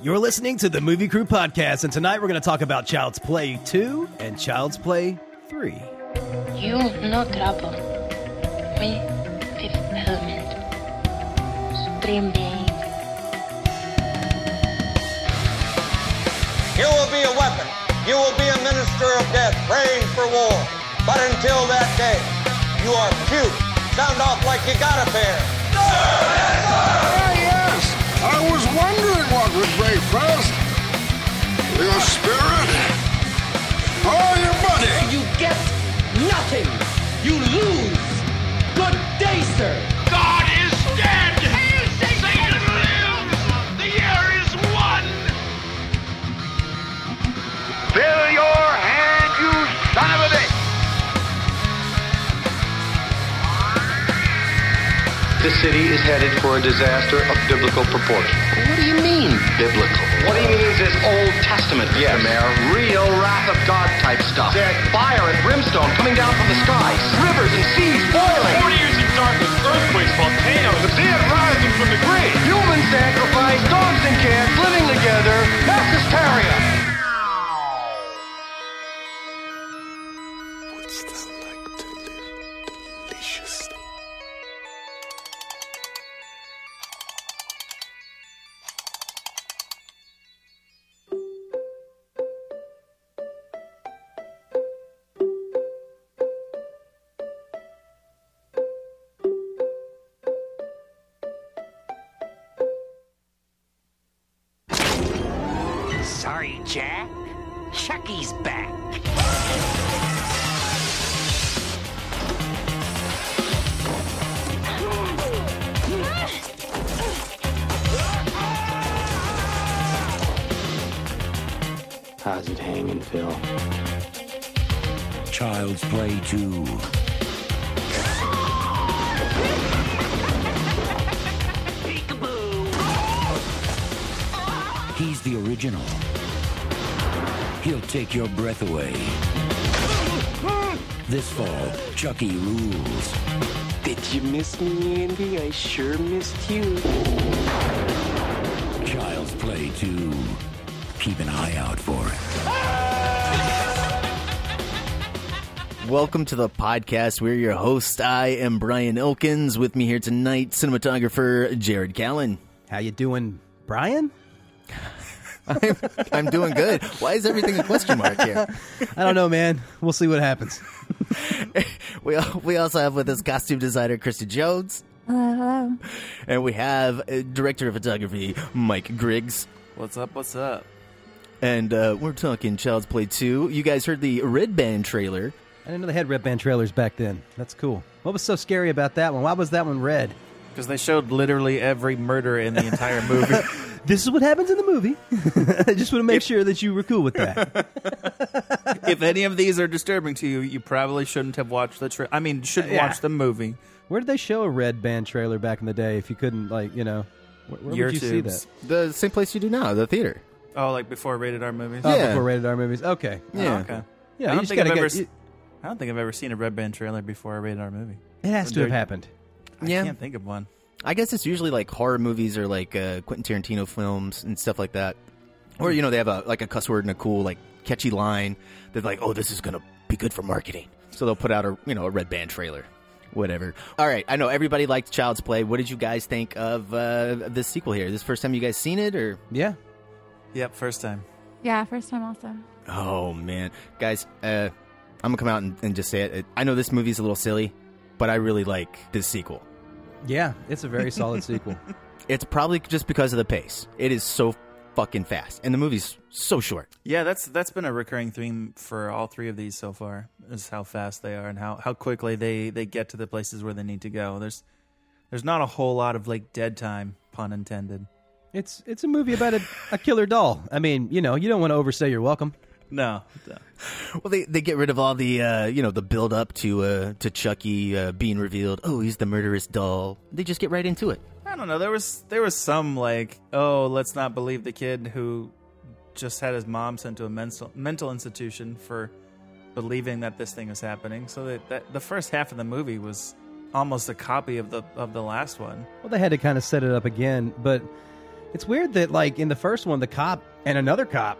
You're listening to the Movie Crew Podcast, and tonight we're going to talk about Child's Play 2 and Child's Play 3. You no trouble. Me, fifth element. Supreme being. You will be a weapon. You will be a minister of death, praying for war. But until that day, you are cute. Sound off like you got a bear. Ah, yes. I was wondering what would break first. Your spirit or your money? You get nothing. You lose. Good day, sir. God is dead! Satan lives! The year is won! Fill your hand, you son of a bitch! The city is headed for a disaster of biblical proportion. What do you mean, biblical? What he means is Old Testament, Mr. Mayor. Real wrath of God type stuff. There's fire and brimstone coming down from the skies, rivers and seas boiling. 40 years of darkness, earthquakes, volcanoes, the dead rising from the grave! Human sacrifice, dogs and cats living together, mass hysteria. Chucky rules. Did you miss me, Andy? I sure missed you. Child's Play 2. Keep an eye out for it. Welcome to the podcast. We're your hosts. I am Brian Elkins. With me here tonight, cinematographer Jared Callen. How you doing, Brian? I'm, I'm doing good. Why is everything a question mark here? I don't know, man. We'll see what happens. We we also have with us costume designer Christy Jones, Hello, hello. and we have uh, director of photography Mike Griggs. What's up? What's up? And uh, we're talking Child's Play 2. You guys heard the Red Band trailer. I didn't know they had red band trailers back then. That's cool. What was so scary about that one? Why was that one red? Because they showed literally every murder in the entire movie. This is what happens in the movie. I just want to make sure that you were cool with that. if any of these are disturbing to you, you probably shouldn't have watched the. Tra- I mean, shouldn't Yeah. watch the movie. Where did they show a red band trailer back in the day? If you couldn't, like, you know, where, where would you see YouTubes. that? The same place you do now, the theater. Oh, like before rated R movies. Oh, Yeah. before rated R movies. Okay. Oh, Yeah. okay. Yeah, I you don't just think I've gotta ever. get. se- it- I don't think I've ever seen a red band trailer before a rated R movie. It has to have There- happened. I Yeah. can't think of one. I guess it's usually like horror movies or like uh, Quentin Tarantino films and stuff like that. Or you know they have a like a cuss word and a cool like catchy line. They're like, oh, this is gonna be good for marketing, so they'll put out a you know a red band trailer, whatever. All right, I know everybody liked Child's Play. What did you guys think of uh, this sequel here? Is this first time you guys seen it or? Yeah. Yep, first time. Yeah, first time also. Oh man, guys, uh, I'm gonna come out and, and just say it. I know this movie's a little silly, but I really like this sequel. Yeah, it's a very solid sequel. It's probably just because of the pace. It is so fucking fast, and the movie's so short. Yeah, that's that's been a recurring theme for all three of these so far. Is how fast they are and how, how quickly they, they get to the places where they need to go. There's there's not a whole lot of like dead time, pun intended. It's it's a movie about a, a killer doll. I mean, you know, you don't want to overstay your welcome. No. Well, they, they get rid of all the uh, you know the build up to uh, to Chucky uh, being revealed. Oh, he's the murderous doll. They just get right into it. I don't know. There was there was some like, oh, let's not believe the kid who just had his mom sent to a mental mental institution for believing that this thing was happening. So that, that the first half of the movie was almost a copy of the of the last one. Well, they had to kind of set it up again, but It's weird that like in the first one, the cop and another cop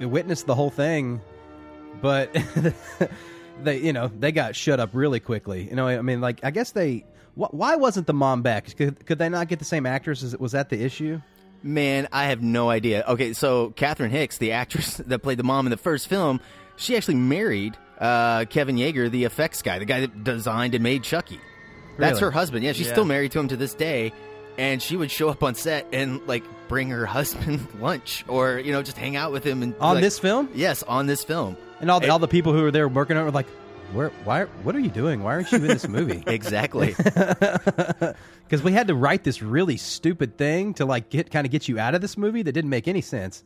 witnessed the whole thing, but they you know they got shut up really quickly. You know, I mean, like I guess they. wh- Why wasn't the mom back? Could, could they not get the same actress? Is- Was that the issue? Man, I have no idea. Okay, so Catherine Hicks, the actress that played the mom in the first film, she actually married uh, Kevin Yagher, the effects guy, the guy that designed and made Chucky. That's Really? her husband. Yeah, she's Yeah. still married to him to this day. And she would show up on set and like bring her husband lunch, or you know, just hang out with him. And On like- this film? yes, on this film. And all the, all the people who were there working on it were like, "Where? Why? What are you doing? Why aren't you in this movie?" Exactly. Because we had to write this really stupid thing to like get kind of get you out of this movie that didn't make any sense.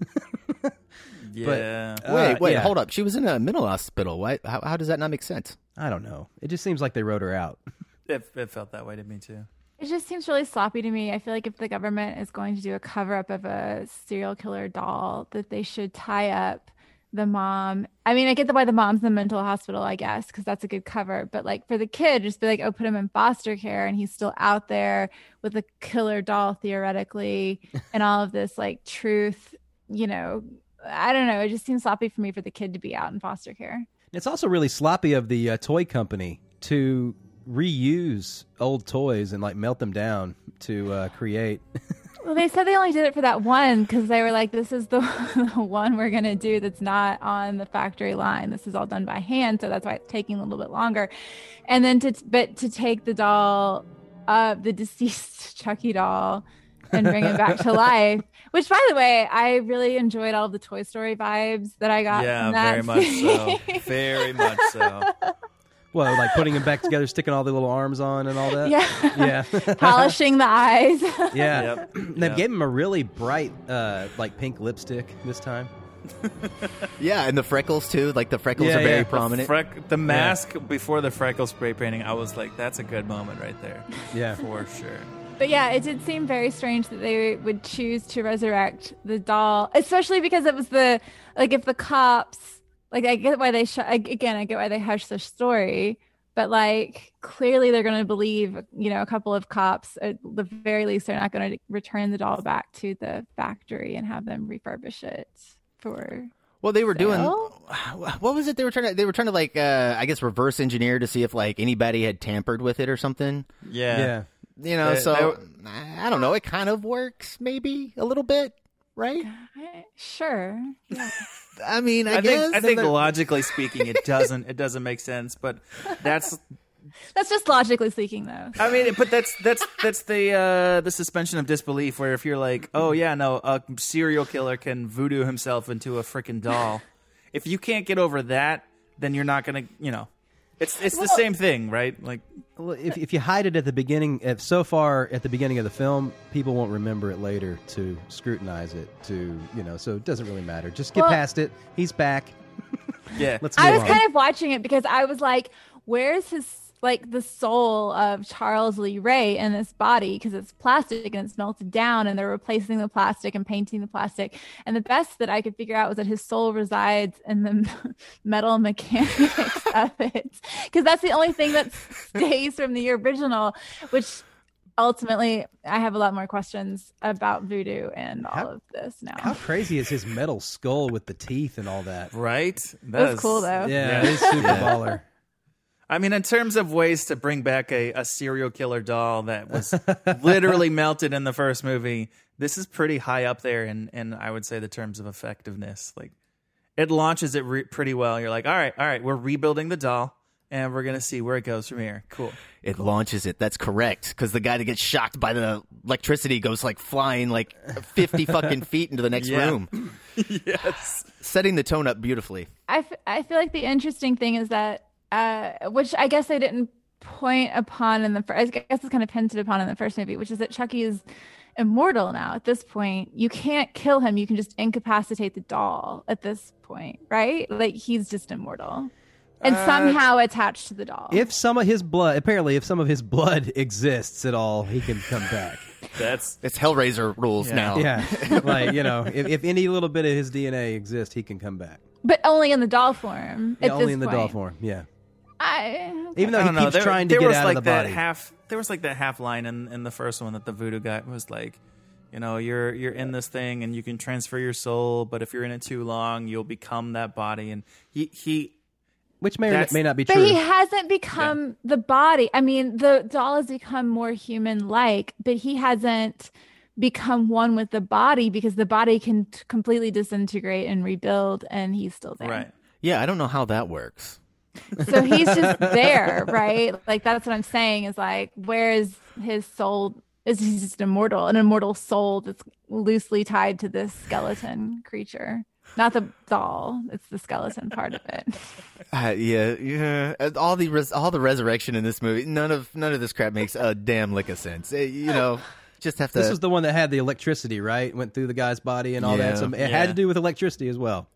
Yeah. uh, wait, wait, yeah. hold up. She was in a mental hospital. Why? How, how does that not make sense? I don't know. It just seems like they wrote her out. It, it felt that way to me too. It just seems really sloppy to me. I feel like if the government is going to do a cover up of a serial killer doll, that they should tie up the mom. I mean, I get the why the mom's in the mental hospital, I guess, because that's a good cover. But like for the kid, just be like, oh, put him in foster care, and he's still out there with a killer doll theoretically, and all of this like truth. You know, I don't know. It just seems sloppy for me for the kid to be out in foster care. It's also really sloppy of the uh, toy company to reuse old toys and like melt them down to uh, create. Well, they said they only did it for that one because they were like, "This is the, the one we're gonna do that's not on the factory line. This is all done by hand, so that's why it's taking a little bit longer." And then to but to take the doll, uh, the deceased Chucky doll, and bring it back to life. Which, by the way, I really enjoyed all of the Toy Story vibes that I got. Yeah, from that very much so. Very much so. Well, like putting them back together, sticking all the little arms on and all that. Yeah. yeah, Polishing the eyes. yeah. Yep. They Yep. gave him a really bright, uh, like pink lipstick this time. Yeah, and the freckles too. Like the freckles Yeah, are very yeah. prominent. Freck, the mask before the freckle spray painting, I was like, that's a good moment right there. Yeah. For sure. But yeah, it did seem very strange that they would choose to resurrect the doll, especially because it was the like if the cops like I get why they sh- again I get why they hush the story, but like clearly they're going to believe you know a couple of cops at the very least they're not going to return the doll back to the factory and have them refurbish it for Well, they were doing. What was it they were trying to? They were trying to like, uh, I guess, reverse engineer to see if like anybody had tampered with it or something. Yeah. Yeah. You know, They- so I don't know. It kind of works, maybe a little bit, right? Sure yeah. I mean, I, I guess. think I think logically speaking, it doesn't it doesn't make sense. But that's that's just logically speaking though. I mean, but that's that's that's the uh, the suspension of disbelief. Where if you're like, oh yeah, no, a serial killer can voodoo himself into a freaking doll. if you can't get over that, then you're not gonna, you know, it's it's the same thing, right? Like, Well, if, if you hide it at the beginning, if so far at the beginning of the film, people won't remember it later to scrutinize it. To you know, so it doesn't really matter. Just get Well- past it. He's back. yeah, Let's move I was on. kind of watching it because I was like, where's his like the soul of Charles Lee Ray in this body because it's plastic and it's melted down and they're replacing the plastic and painting the plastic. And the best that I could figure out was that his soul resides in the metal mechanics of it because that's the only thing that stays from the original, which ultimately I have a lot more questions about voodoo and all of this now. How crazy is his metal skull with the teeth and all that? right. That's cool though. Yeah, he's super baller. I mean, in terms of ways to bring back a, a serial killer doll that was literally melted in the first movie, this is pretty high up there in, in I would say, the terms of effectiveness. Like, it launches it re- pretty well. You're like, all right, all right, we're rebuilding the doll, and we're gonna see where it goes from here. Cool. It launches it. That's correct. Because the guy that gets shocked by the electricity goes like flying like fifty fucking feet into the next Yeah. room, yes. setting the tone up beautifully. I, f- I feel like the interesting thing is that, uh, which I guess they didn't point upon in the first, I guess it's kind of hinted upon in the first movie, which is that Chucky is immortal now at this point. You can't kill him. You can just incapacitate the doll at this point, right? Like he's just immortal and Uh, somehow attached to the doll. If some of his blood, apparently, if some of his blood exists at all, he can come back. That's It's Hellraiser rules Yeah. now. Yeah, like you know, if, if any little bit of his DNA exists, he can come back. but only in the doll form. Yeah, at only this in the doll form. Yeah, I, even though I he don't know. keeps There, trying to there get was out like of the that body. half. There was like that half line in, in the first one that the voodoo guy was like, You know, you're you're in this thing and you can transfer your soul, but if you're in it too long, you'll become that body. And he he, which may or may not be true. But he hasn't become the body. I mean, the doll has become more human like, but he hasn't become one with the body because the body can t- completely disintegrate and rebuild and he's still there. right. Yeah, I don't know how that works. So he's just there, right? Like that's what I'm saying is like where is his soul is he just immortal, an immortal soul that's loosely tied to this skeleton creature. Not the doll, it's the skeleton part of it. Uh, yeah, yeah. Uh, All the res- all the resurrection in this movie, none of none of this crap makes a damn lick of sense. Uh, you know, just have to. This was the one that had the electricity, right? Went through the guy's body and all Yeah. that. So it Yeah. had to do with electricity as well.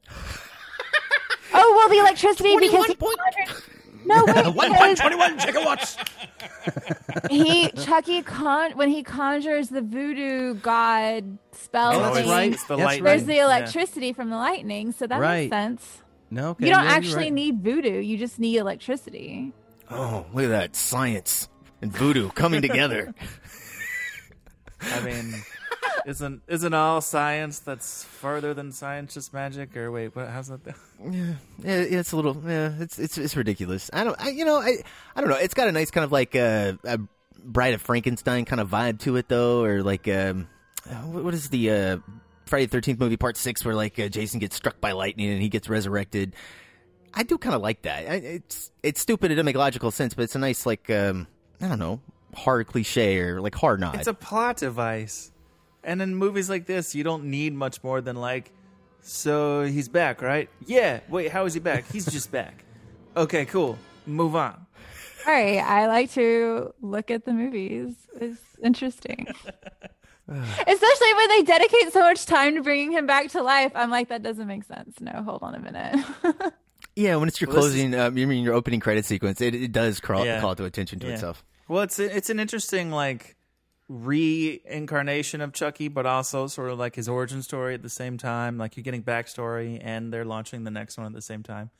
Well the electricity because he conjured- No wait, because- 21 gigawatts. he Chucky con when he conjures the voodoo god spell Oh, thing, right. The lightning. There's the electricity from the lightning, so that Right. makes sense. No, okay, you don't yeah, actually right. need voodoo; you just need electricity. oh, look at that science and voodoo coming together. I mean, isn't isn't all science that's further than science just magic? Or wait, what? How's that? yeah, yeah, it's a little. Yeah, it's it's it's ridiculous. I don't. I, you know, I I don't know. It's got a nice kind of like uh, a Bride of Frankenstein kind of vibe to it, though, or like um, what is the uh, Friday the Thirteenth movie Part Six, where like uh, Jason gets struck by lightning and he gets resurrected. I do kind of like that. I, it's it's stupid. It doesn't make logical sense, but it's a nice like um, I don't know horror cliche or like hard nod. It's a plot device. And in movies like this, you don't need much more than like, so he's back, right? Yeah. Wait, how is he back? He's just back. Okay, cool. Move on. All right, I like to look at the movies. It's interesting. Especially when they dedicate so much time to bringing him back to life. I'm like, that doesn't make sense. No, hold on a minute. yeah, when it's your Well, closing, um, you mean your opening credit sequence, it, it does crawl, Yeah. call to attention to Yeah. itself. Well, it's it's an interesting like reincarnation of Chucky, but also sort of like his origin story at the same time. Like you're getting backstory, and they're launching the next one at the same time.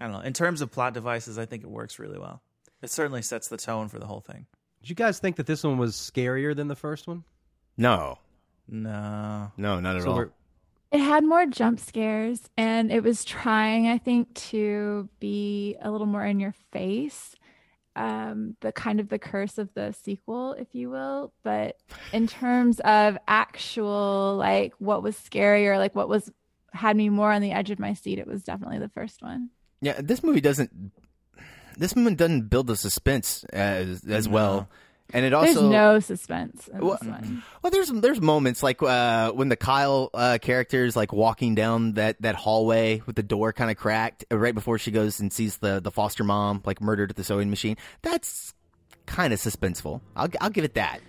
I don't know. In terms of plot devices, I think it works really well. It certainly sets the tone for the whole thing. Did you guys think that this one was scarier than the first one? No, No, no, not at So all. we're- it had more jump scares and it was trying, I think, to be a little more in your face. Um, the kind of the curse of the sequel, if you will. But in terms of actual like what was scary or like what was had me more on the edge of my seat, it was definitely the first one. Yeah, this movie doesn't. This movie doesn't build the suspense as as well, and it also There's no suspense in Well, this one. Well, there's there's moments like uh, when the Kyle uh, character is like walking down that, that hallway with the door kind of cracked uh, right before she goes and sees the, the foster mom like murdered at the sewing machine. That's kind of suspenseful. I'll I'll give it that.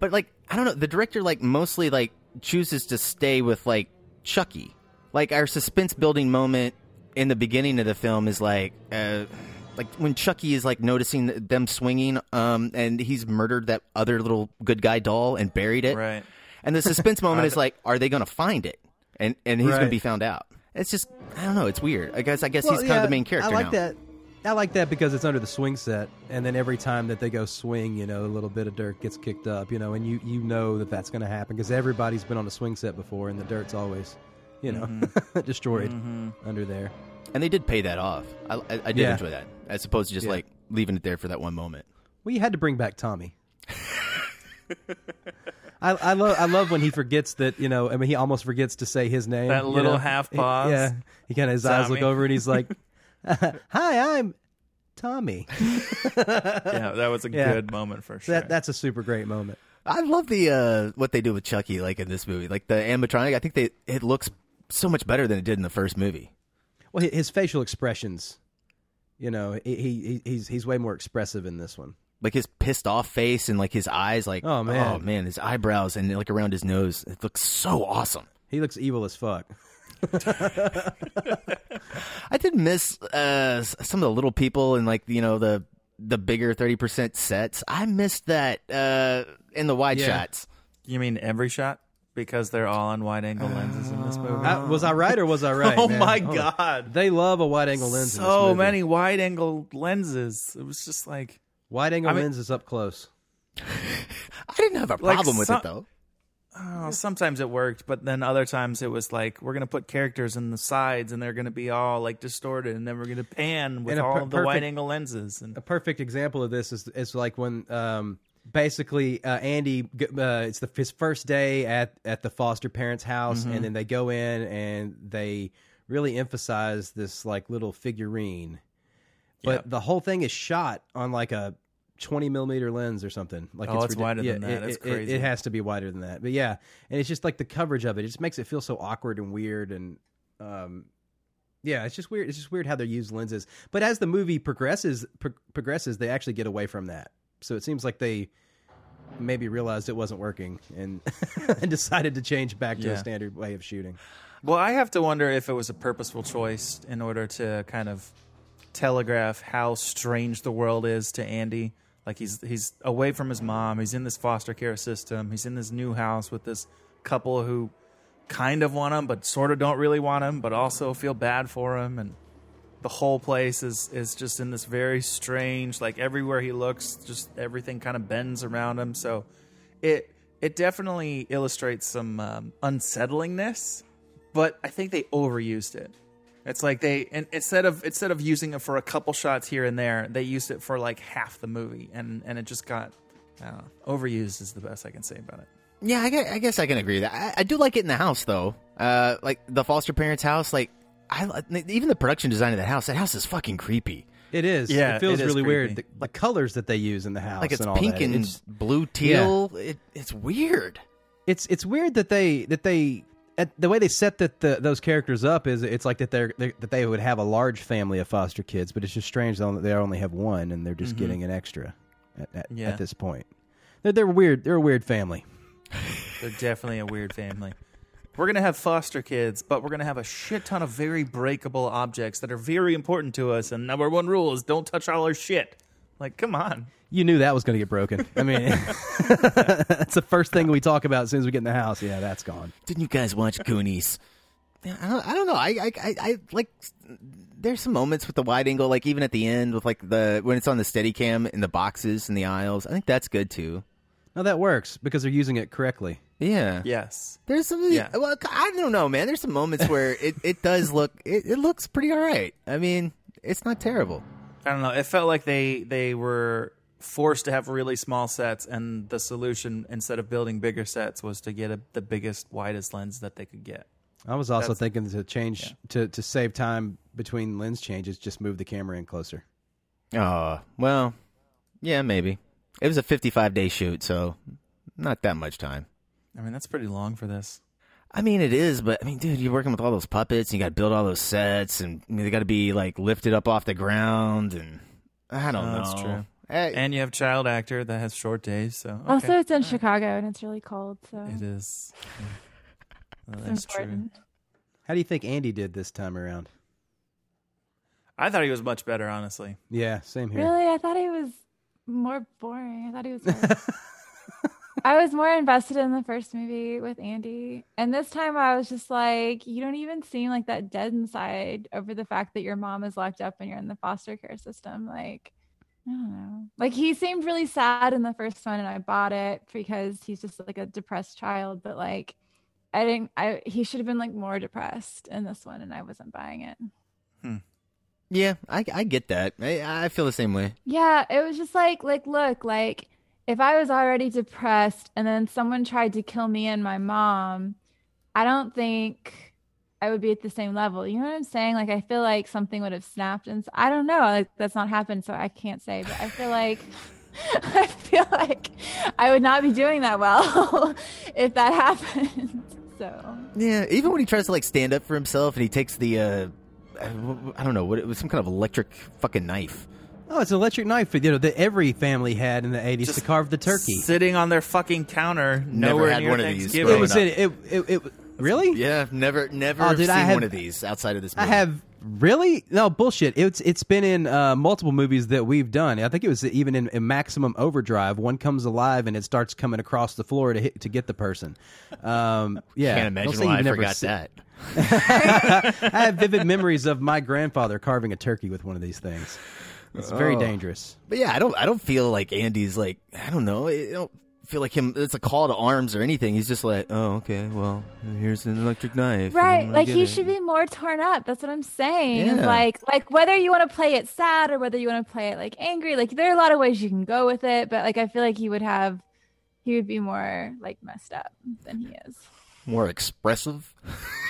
But like I don't know, the director like mostly like chooses to stay with like Chucky. Like our suspense building moment in the beginning of the film is like uh like when Chucky is like noticing them swinging um and he's murdered that other little good guy doll and buried it. Right. And the suspense moment is like are they going to find it? And and he's going to be found out. It's just I don't know, it's weird. I guess I guess Well, he's kind yeah, of the main character I like now. that. I like that because it's under the swing set, and then every time that they go swing, you know, a little bit of dirt gets kicked up, you know, and you you know that that's going to happen because everybody's been on a swing set before, and the dirt's always, you know, Mm-hmm. destroyed under there. And they did pay that off. I, I, I did Yeah. enjoy that, as opposed to just Yeah. like leaving it there for that one moment. Well, you had to bring back Tommy. I, I love I love when he forgets that you know I mean he almost forgets to say his name That little know? half He- pause. yeah he kind of his eyes look over and he's like hi I'm Tommy Yeah, that was a Yeah. good moment for sure. that that's a super great moment I love the uh, what they do with Chucky, like in this movie, like the animatronic. I think they it looks so much better than it did in the first movie. well his facial expressions you know he, he he's he's way more expressive in this one Like his pissed off face and like his eyes, like Oh, man. oh man, his eyebrows and like around his nose. It looks so awesome. he looks evil as fuck I did miss uh, some of the little people and like you know the the bigger thirty percent sets. I missed that uh, in the wide Yeah. shots. you mean every shot? Because they're all on wide angle lenses in this movie. I, was I right or was I right Oh man? my God. they love a wide angle lens in this so movie. many wide angle lenses. It was just like wide angle I mean- lenses up close I didn't have a Like problem with some- it though. Oh, sometimes it worked, but then other times it was like we're gonna put characters in the sides and they're gonna be all like distorted, and then we're gonna pan with And all per- of the wide angle lenses. And A perfect example of this is is like when um, basically uh, Andy uh, it's the his first day at at the foster parents' house, Mhm. and then they go in and they really emphasize this like little figurine, but Yep. the whole thing is shot on like a. 20 millimeter lens or something like Oh, it's ridic- wider than yeah, that. it- That's it- it- It, has to be wider than that. But yeah, and it's just like the coverage of it. It just makes it feel so awkward and weird and um yeah, it's just weird. It's just weird how they use lenses. But as the movie progresses, pro- progresses, they actually get away from that. So it seems like they maybe realized it wasn't working and and decided to change back to Yeah. a standard way of shooting. Well, I have to wonder if it was a purposeful choice in order to kind of telegraph how strange the world is to Andy. Like he's he's away from his mom. He's in this foster care system. He's in this new house with this couple who kind of want him, but sort of don't really want him, but also feel bad for him. And the whole place is is just in this very strange. Like everywhere he looks, just everything kind of bends around him. So it it definitely illustrates some um, unsettlingness but I think they overused it. It's like they instead of instead of using it for a couple shots here and there, they used it for like half the movie, and and it just got overused is the best I can say about it. Yeah, I guess, I guess I can agree that. I, I do like it in the house though. Uh, like the foster parents' house. Like I even the production design of that house. That house is fucking creepy. It is. Yeah, it feels it is really weird. creepy. The, the colors that they use in the house, Like it's and all pink that. and It's- blue teal. It, it's weird. it's it's weird that they that they at, the way they set that the, those characters up is it's like that they're, they that they would have a large family of foster kids, but it's just strange that they only have one and they're just Mhm. getting an extra at, at, Yeah. at this point. They're, they're weird. They're a weird family. They're definitely a weird family. We're gonna have foster kids, but we're gonna have a shit ton of very breakable objects that are very important to us. And number one rule is don't touch all our shit. Like, come on. You knew that was going to get broken. I mean, that's the first thing we talk about as soon as we get in the house. Yeah, that's gone. Didn't you guys watch Goonies? I don't, I don't know. I, I, I, I like. There's some moments with the wide angle, like even at the end with like the when it's on the steady cam in the boxes and the aisles. I think that's good too. No, that works because they're using it correctly. Yeah. Yes. There's some. Yeah. Well, I don't know, man. There's some moments where it, it does look. It, it looks pretty all right. I mean, it's not terrible. I don't know. It felt like they they were forced to have really small sets, and the solution instead of building bigger sets was to get a, the biggest, widest lens that they could get. I was also That's- thinking to change to to save time between lens changes, just move the camera in closer. Oh well, yeah, maybe. It was a 55 day shoot, so not that much time. I mean, that's pretty long for this. I mean, it is, but I mean, dude, you're working with all those puppets, and you got to build all those sets, and I mean, they got to be like lifted up off the ground, and I don't Oh, know. That's true. Eh, And you have child actor that has short days, so okay. Also, it's in Chicago and it's really cold, so it is. Well, it's that's true. How do you think Andy did this time around? I thought he was much better, honestly. Yeah, same here. Really, I thought he was more boring. I thought he was. I was more invested in the first movie with Andy, and this time I was just like, you don't even seem like that dead inside over the fact that your mom is locked up and you're in the foster care system. Like, I don't know. Like he seemed really sad in the first one, and I bought it because he's just like a depressed child. But like, I didn't. I he should have been like more depressed in this one, and I wasn't buying it. Hmm. yeah, I, I get that. I, I feel the same way. Yeah, it was just like like look, like if I was already depressed and then someone tried to kill me and my mom, I don't think I would be at the same level. You know what I'm saying? Like I feel like something would have snapped and I don't know, like that's not happened so I can't say, but I feel like I feel like I would not be doing that well if that happened. So, Yeah, even when he tries to like stand up for himself, and he takes the, uh, I don't know what it was, some kind of electric fucking knife. Oh, it's an electric knife you know that every family had in the eighties to carve the turkey. Sitting on their fucking counter, Never nowhere had near one of these Thanksgiving. It was up. it, it, it, it really. Yeah, never, never Oh, dude, seen I have- one of these outside of this. I Movie. have really no bullshit. It's it's been in uh, multiple movies that we've done. I think it was even in, in Maximum Overdrive. One comes alive and it starts coming across the floor to hit to get the person. Um, yeah, Can't Don't imagine say why I you've never forgot se- that. I have vivid memories of my grandfather carving a turkey with one of these things. It's very Oh. dangerous. But yeah, I don't, I don't feel like Andy's like, I don't know, I don't feel like him. It's a call to arms or anything. He's just like, oh, okay, well, here's an electric knife. Right, like get he it." should be more torn up. That's what I'm saying. Yeah. Like, like whether you want to play it sad or whether you want to play it like angry, like there are a lot of ways you can go with it. But like, I feel like he would have, he would be more like messed up than he is. more expressive.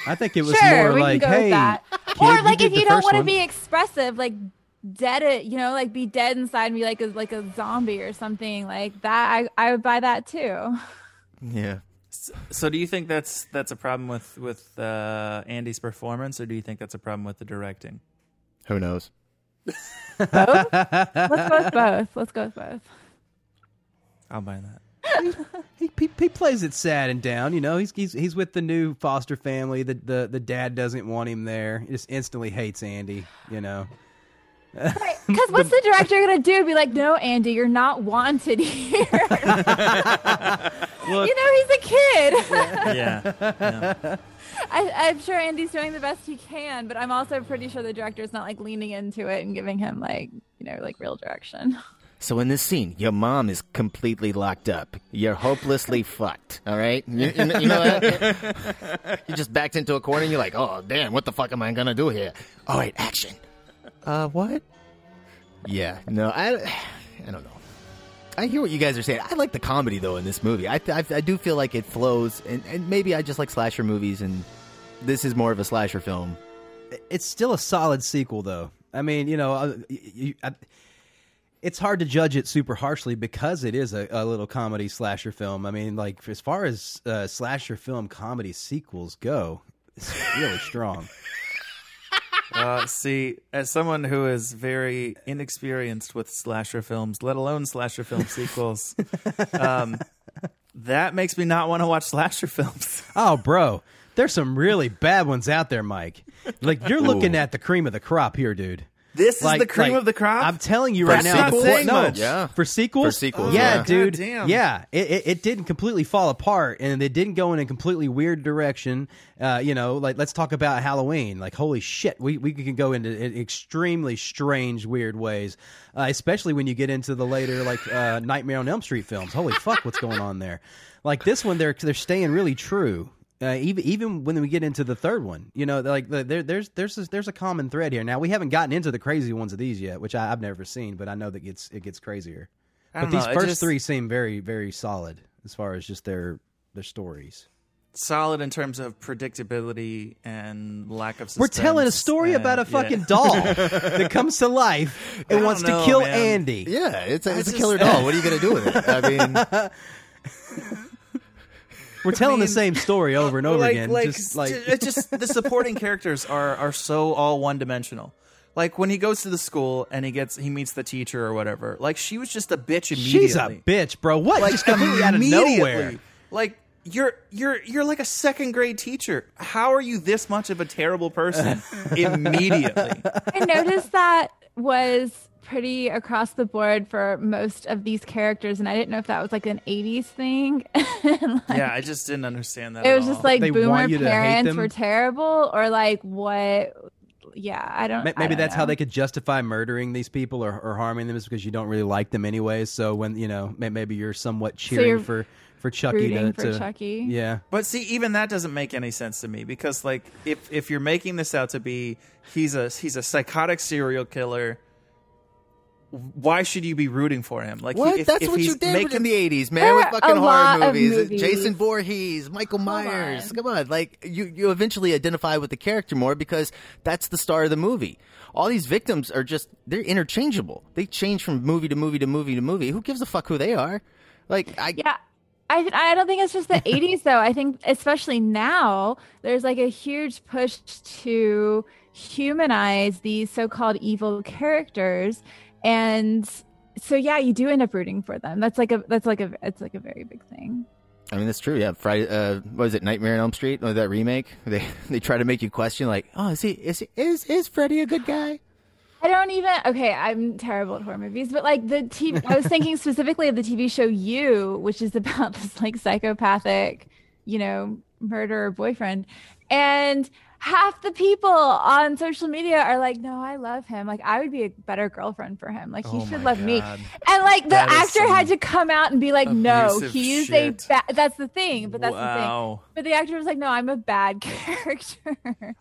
I think it was sure, more like, hey, kid, or like did if you don't want to be expressive, like dead it, you know, like be dead inside and be like a like a zombie or something like that. I I would buy that too. Yeah. So do you think that's that's a problem with with uh, Andy's performance, or do you think that's a problem with the directing? Who knows? Let's go with both. Let's go with both. I'll buy that. he, he, he plays it sad and down. You know, he's he's he's with the new foster family. The the the dad doesn't want him there. He just instantly hates Andy. You know. Because what's the director gonna do? Be like, no, Andy, you're not wanted here. you know, he's a kid. Yeah. yeah. I, I'm sure Andy's doing the best he can, but I'm also pretty sure the director's not like leaning into it and giving him like, you know, like real direction. So in this scene, your mom is completely locked up. You're hopelessly fucked. All right, you, you know, you know that. you just backed into a corner. and You're like, oh damn, what the fuck am I gonna do here? All right, action. Uh, what? Yeah, no, I, I don't know. I hear what you guys are saying. I like the comedy though in this movie. I, I, I do feel like it flows, and, and maybe I just like slasher movies, and this is more of a slasher film. It's still a solid sequel, though. I mean, you know, uh, you, you, I, it's hard to judge it super harshly because it is a, a little comedy slasher film. I mean, like as far as uh, slasher film comedy sequels go, it's really strong. Uh, see, as someone who is very inexperienced with slasher films, let alone slasher film sequels, um, that makes me not want to watch slasher films. Oh, bro, there's some really bad ones out there, Mike. Like you're looking at the cream of the crop here, dude. This is the cream like, of the crop. I'm telling you For right now. sequels? before- saying no, much. Yeah. for sequels, For sequels, yeah, yeah. dude, God damn. yeah. It, it, it didn't completely fall apart, and it didn't go in a completely weird direction. Uh, you know, like let's talk about Halloween. Like, holy shit, we we can go into i- extremely strange, weird ways, uh, especially when you get into the later like uh, Nightmare on Elm Street films. Holy fuck, what's going on there? Like this one, they're they're staying really true. Uh, even even when we get into the third one, you know, like the, there, there's there's a, there's a common thread here. Now we haven't gotten into the crazy ones of these yet, which I, I've never seen, but I know that gets it gets crazier. I But don't these know, first just- three seem very very solid as far as just their their stories. Solid in terms of predictability and lack of. We're telling a story and- about a yeah. fucking doll that comes to life and wants don't to kill man. Andy. Yeah, it's a, it's a just- killer doll. What are you gonna do with it? I mean, We're telling mean- the same story over and over like, again. Like, just like it just the supporting characters are are so all one dimensional. Like when he goes to the school and he gets he meets the teacher or whatever. Like she was just a bitch immediately. she's a bitch, bro. What? Like just completely out of nowhere. Like you're you're you're like a second grade teacher. How are you this much of a terrible person immediately? I noticed that was pretty across the board for most of these characters, and I didn't know if that was like an '80s thing. Like, Yeah, I just didn't understand that. it at was just like They boomer want you to hate parents were terrible, or like what? Yeah, I don't. Ma- I Maybe don't that's how they could justify murdering these people or, or harming them is because you don't really like them anyway. So when you know, maybe you're somewhat cheering you're for for Chucky to, for to- Chucky. Yeah, But see, even that doesn't make any sense to me because, like, if if you're making this out to be he's a he's a psychotic serial killer, why should you be rooting for him? Like, what? If, That's if what you he's did making, in the '80s, man, There with fucking horror movies. movies. Jason Voorhees, Michael Myers. on. Come on, like you, you eventually identify with the character more because that's the star of the movie. All these victims are just they're interchangeable. They change from movie to movie to movie to movie. Who gives a fuck who they are? Like, I Yeah. I, I don't think it's just the 80s though. I think especially now there's like a huge push to humanize these so-called evil characters and so yeah, you do end up rooting for them. That's like a that's like a it's like a very big thing. I mean, that's true. Yeah, Friday. Uh, what was it? Nightmare on Elm Street. Or that remake. They they try to make you question, like, oh, is he is he, is is Freddy a good guy? I don't even okay, I'm terrible at horror movies, but like the TV I was thinking specifically of the TV show You, which is about this like psychopathic, you know, murderer boyfriend. And half the people on social media are like, no, I love him. Like, I would be a better girlfriend for him. Like, he Oh should love me. And like, the That actor had to come out and be like, no, he's shit. a bad. That's the thing. But that's the thing. But the actor was like, no, I'm a bad character.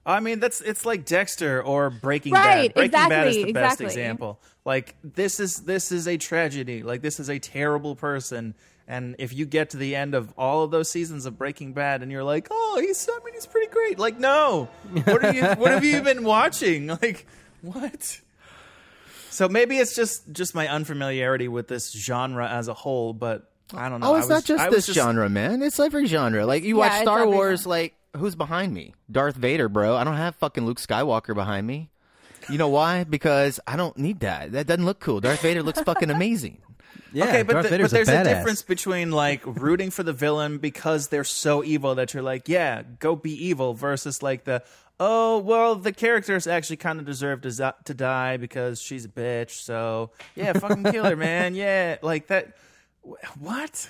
I mean, that's it's like Dexter or Breaking Right, Bad. Breaking Bad is the best exactly. example. Like this is this is a tragedy. Like this is a terrible person. And if you get to the end of all of those seasons of Breaking Bad and you're like, oh, he's I mean he's pretty great. Like no, what are you? what have you been watching? Like what? So maybe it's just just my unfamiliarity with this genre as a whole, but I don't know. Oh, it's was- not just I was this genre, man. It's every genre. Like you Yeah, watch Star Wars, like who's behind me? Darth Vader, bro. I don't have fucking Luke Skywalker behind me. You know why? Because I don't need that. That doesn't look cool. Darth Vader looks fucking amazing. Yeah, okay, but, the- but there's a, a, difference between like rooting for the villain because they're so evil that you're like, yeah, go be evil, versus like the oh well, the characters actually kind of deserve to zi- to die because she's a bitch. So yeah, fucking kill her, man. Yeah, like that. What?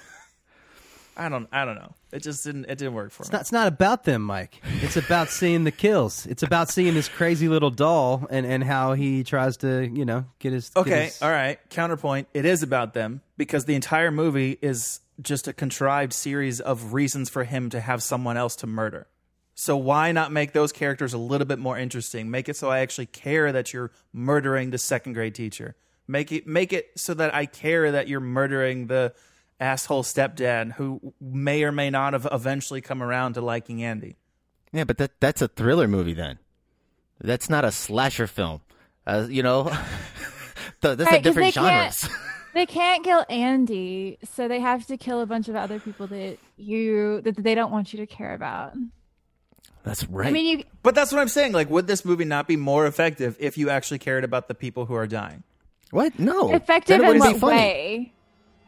I don't. I don't know. It just didn't. It didn't work for It's me. not, it's not about them, Mike. It's about seeing the kills. It's about seeing this crazy little doll and, and how he tries to, you know, get his. get Okay, his- all right. Counterpoint. It is about them because the entire movie is just a contrived series of reasons for him to have someone else to murder. So why not make those characters a little bit more interesting? Make it so I actually care that you're murdering the second grade teacher. Make it make it so that I care that you're murdering the asshole stepdad who may or may not have eventually come around to liking Andy. Yeah, but that that's a thriller movie then. That's not a slasher film. Uh, you know, Th- that's a different they can't- genres. they can't kill Andy, so they have to kill a bunch of other people that you that they don't want you to care about. That's right. I mean, you But that's what I'm saying. Like, would this movie not be more effective if you actually cared about the people who are dying? what? No. effective in what be funny. way?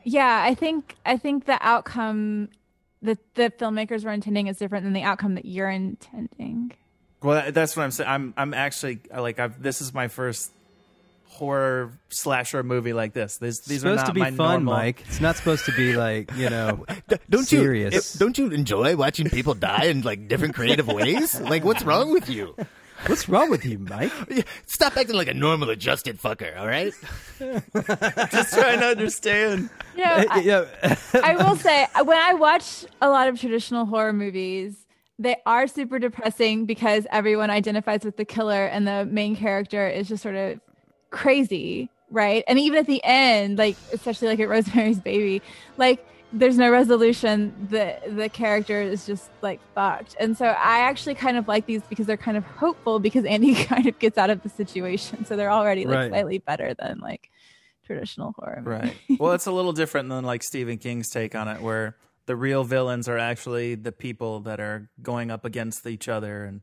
Yeah, I think I think the outcome that the filmmakers were intending is different than the outcome that you're intending. Well, that- that's what I'm saying. I'm I'm actually like I've this is my first horror slasher movie like this. These It's these are supposed not to be my fun, normal. Mike. It's not supposed to be like you know, Don't serious. you if- don't you enjoy watching people die in like different creative ways? Like, what's wrong with you? What's wrong with you, Mike? Stop acting like a normal adjusted fucker. All right. Just trying to understand. You know, uh, I, yeah. I will say when I watch a lot of traditional horror movies, they are super depressing because everyone identifies with the killer and the main character is just sort of crazy, right? And even at the end, like especially like at Rosemary's Baby, like there's no resolution. The the character is just like fucked. And so I actually kind of like these because they're kind of hopeful because Andy kind of gets out of the situation. So they're already like Right. slightly better than like traditional horror. Right. Well, it's a little different than like Stephen King's take on it, where the real villains are actually the people that are going up against each other, and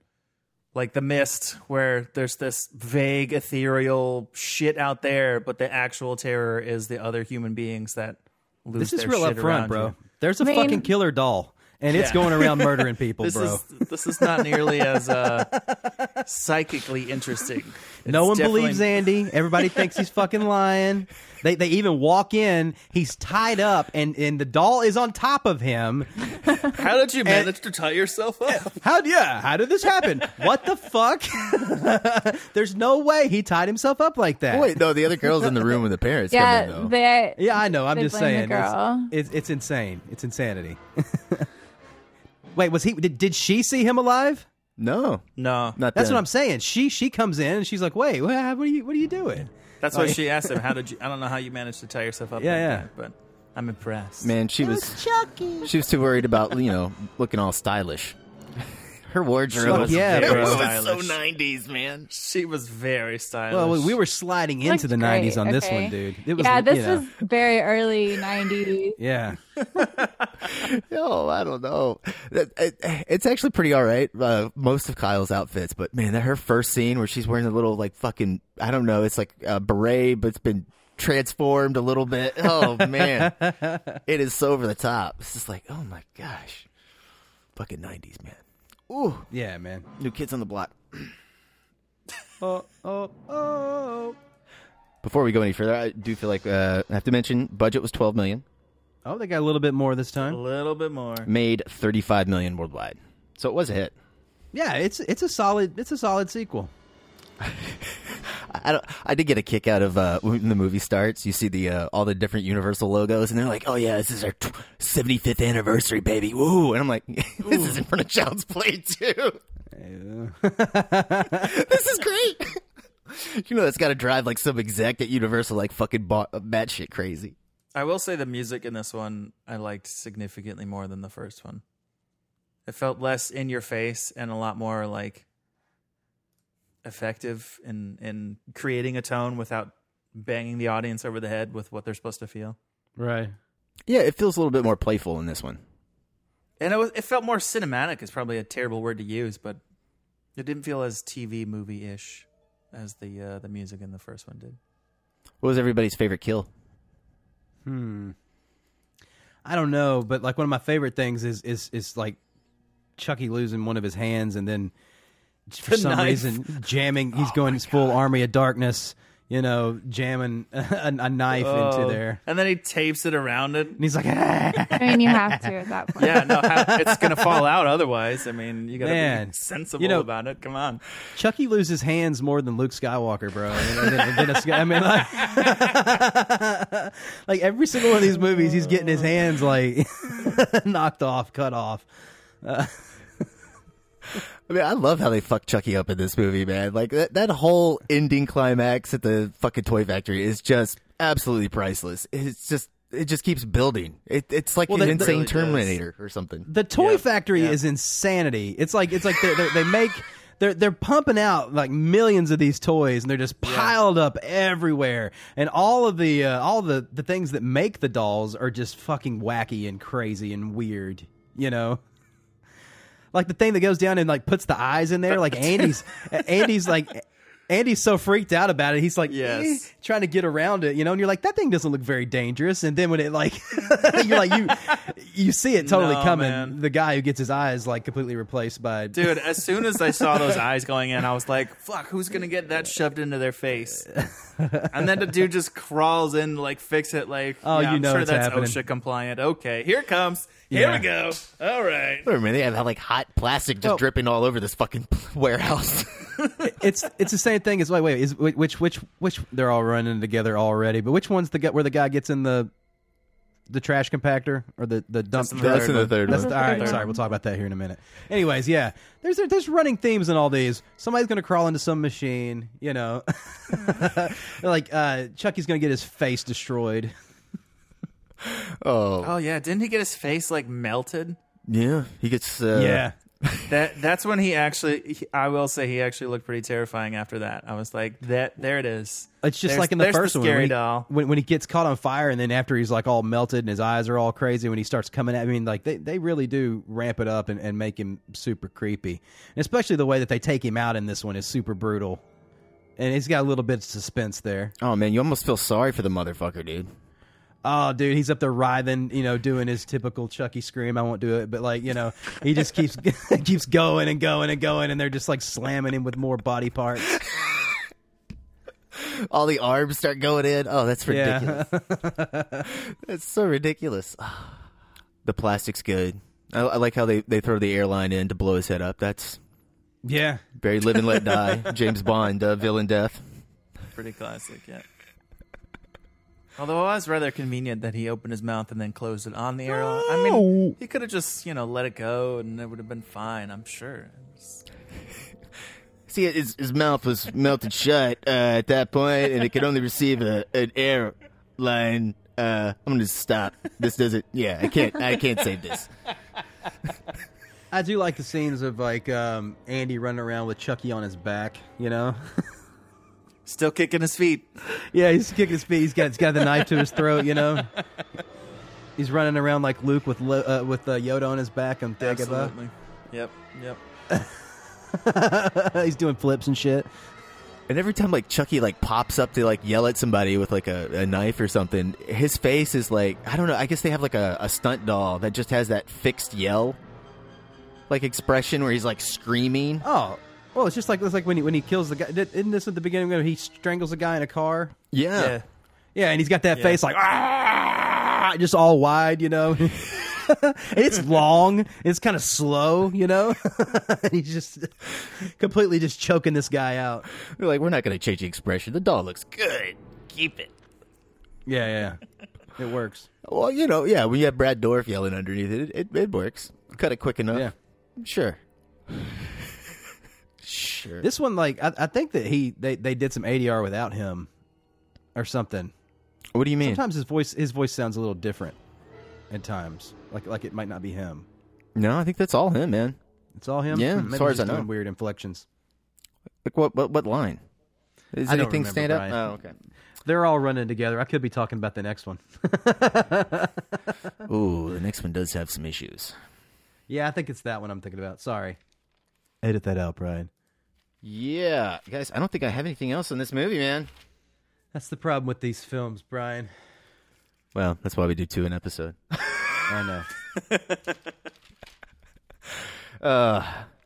like the Mist, where there's this vague, ethereal shit out there, but the actual terror is the other human beings that lose This is their real shit upfront, around bro. you. There's a I mean- fucking killer doll, and it's going around murdering people, This bro. is this is not nearly as uh, psychically interesting. No one definitely- believes Andy. Everybody thinks he's fucking lying. They they even walk in. He's tied up, and and the doll is on top of him. How did you manage to tie yourself up? How yeah? How did this happen? what the fuck? There's no way he tied himself up like that. Wait, no, the other girl's in the room with the parents. Yeah, in, they Yeah, I know. I'm just blame the saying. It's- girl. It's, it's insane. It's insanity. Wait, was he? Did, did she see him alive? No, No, not That's then. what I'm saying. She she comes in and she's like, "Wait, what, what are you what are you doing?" That's why she asked him, "How did you?" I don't know how you managed to tie yourself up. Yeah, like yeah. that, but I'm impressed. Man, she was, Chucky. she was too worried about you know looking all stylish. Her wardrobe Fuck was yeah, very bro. so Stylish. '90s, man. she was very stylish. Well, we were sliding into Looked the great, '90s on this okay. one, dude. It was, yeah, this you know, was very early '90s. yeah. Oh, I don't know. That- it- It's actually pretty all right. Uh, most of Kyle's outfits, but man, that her first scene where she's wearing a little like fucking I don't know. It's like a beret, but it's been transformed a little bit. Oh man, it is so over the top. It's just like oh my gosh, fucking nineties man. Ooh, Yeah, man. new kids on the block. Oh, oh, oh. Before we go any further, I do feel like uh, I have to mention budget was twelve million, Oh, they got a little bit more this time. a time. little bit more. made thirty five million worldwide, so it was a hit. yeah, it's it's a solid it's a solid sequel. I I did get a kick out of uh, when the movie starts. You see the uh, all the different Universal logos, and they're like, "Oh yeah, this is our seventy fifth anniversary, baby!" Woo! And I'm like, "This is in front of Child's Play 2." this is great. you know, that's got to drive like some exec at Universal like fucking bought batshit crazy. I will say the music in this one I liked significantly more than the first one. It felt less in your face and a lot more like effective in in creating a tone without banging the audience over the head with what they're supposed to feel. Right. Yeah, it feels a little bit more playful in this one. And it, was, it felt more cinematic. Is probably a terrible word to use, but it didn't feel as TV movie ish as the uh, the music in the first one did. What was everybody's favorite kill? Hmm. I don't know, but like one of my favorite things is is is like Chucky losing one of his hands and then for The some knife. reason jamming. He's going his full Army of Darkness. You know, jamming a, a knife Oh. into there, and then he tapes it around it. and he's like, "Ah." I mean, you have to at that point. Yeah, no, how, it's gonna fall out otherwise. I mean, you gotta Man, be sensible you know- about it. Come on. Chucky loses hands more than Luke Skywalker, bro. I mean, like, like every single one of these movies, he's getting his hands like knocked off, cut off. Uh, I mean, I love how they fucked Chucky up in this movie, man. Like that, that whole ending climax at the fucking toy factory is just absolutely priceless. It's just it just keeps building. It, it's like Well, an they- they- insane Really does. Terminator or something. the toy factory is insanity. It's like it's like they they they make. They're, they're pumping out like millions of these toys and they're just piled up everywhere and all of the uh, all the, the things that make the dolls are just fucking wacky and crazy and weird you know like the thing that goes down and like puts the eyes in there like andy's andy's like andy's so freaked out about it he's like Yes. eh, trying to get around it you know and you're like that thing doesn't look very dangerous and then when it like you're like you you see it totally No, coming man. the guy who gets his eyes like completely replaced by Dude, as soon as I saw those eyes going in, I was like, fuck, who's going to get that shoved into their face? And then the dude just crawls in, like, fix it, like, Oh, yeah, you I'm know sure that's happening. OSHA compliant. Okay, here it comes. Here Yeah. we go. All right. Wait a minute, they have like hot plastic just Well- dripping all over this fucking warehouse. it's it's the same thing as wait wait is which which which they're all running together already but which one's the guy where the guy gets in the the trash compactor or the the dump That's in the third That's in the one. third That's one. the- all right Third sorry we'll talk about that here in a minute anyways yeah there's there's running themes in all these somebody's gonna crawl into some machine you know like uh Chucky's gonna get his face destroyed oh, Oh, yeah. Didn't he get his face, like, melted? yeah, he gets. Uh, yeah That That's when he actually, he- I will say, he actually looked pretty terrifying after that. I was like, that, there it is. It's just There's- like in the there's first one scary when he, doll. when, when he gets caught on fire and then after he's like all melted and his eyes are all crazy when he starts coming at I mean like they, they really do ramp it up and, and make him super creepy and especially the way that they take him out in this one is super brutal and he's got a little bit of suspense there Oh man, you almost feel sorry for the motherfucker, dude. Oh dude he's up there writhing you know doing his typical Chucky scream I won't do it but like you know he just keeps keeps going and going and going and they're just like slamming him with more body parts All the arms start going in. Oh, that's ridiculous. yeah That's so ridiculous. The plastic's good. I, I like how they, they throw the airline in to blow his head up. That's yeah very live and let die. James Bond, uh, villain death. Pretty classic, yeah. Although it was rather convenient that he opened his mouth and then closed it on the airline. I mean, he could have just, you know, let it go and it would have been fine, I'm sure. See, his, his mouth was melted shut uh, at that point, and it could only receive a, an airline. Uh, I'm gonna just stop. This doesn't. Yeah, I can't. I can't save this. I do like the scenes of like um, Andy running around with Chucky on his back. You know, Still kicking his feet. yeah, he's kicking his feet. He's got he's got the knife to his throat. You know, he's running around like Luke with Lo- uh, with uh, Yoda on his back on Dagobah. Absolutely. Yep, yep. he's doing flips and shit. And every time like Chucky like pops up to like yell at somebody with like a, a knife or something, his face is like I don't know. I guess they have like a, a stunt doll that just has that fixed yell, like expression where he's like screaming. Oh, well, it's just like it's like when he when he kills the guy. Did- Isn't this at the beginning when he strangles a guy in a car? Yeah. Yeah. Yeah, and he's got that Yeah. face like ah, just all wide. You know. it's long. It's kind of slow, you know. He's just completely just choking this guy out. We're like, we're not going to change the expression. The doll looks good. Keep it. Yeah, yeah, yeah. it works. Well, you know, yeah. we you have Brad Dourif yelling underneath it, it, it, it works. Cut it quick enough. Yeah. Sure. Sure. This one, like, I, I think that he they they did some ADR without him, or something. What do you mean? Sometimes his voice his voice sounds a little different at times, like like it might not be him. No, I think that's all him, man. It's all him. Yeah, Hmm, as far he's as I know. weird inflections. Like what? What? What line? Does I don't anything remember, stand Brian. out? Oh, okay. They're all running together. I could be talking about the next one. Ooh, the next one does have some issues. Yeah, I think it's that one I'm thinking about. Sorry. Edit that out, Brian. Yeah, guys, I don't think I have anything else in this movie, man. That's the problem with these films, Brian. Well, that's why we do two an episode. I know. Uh,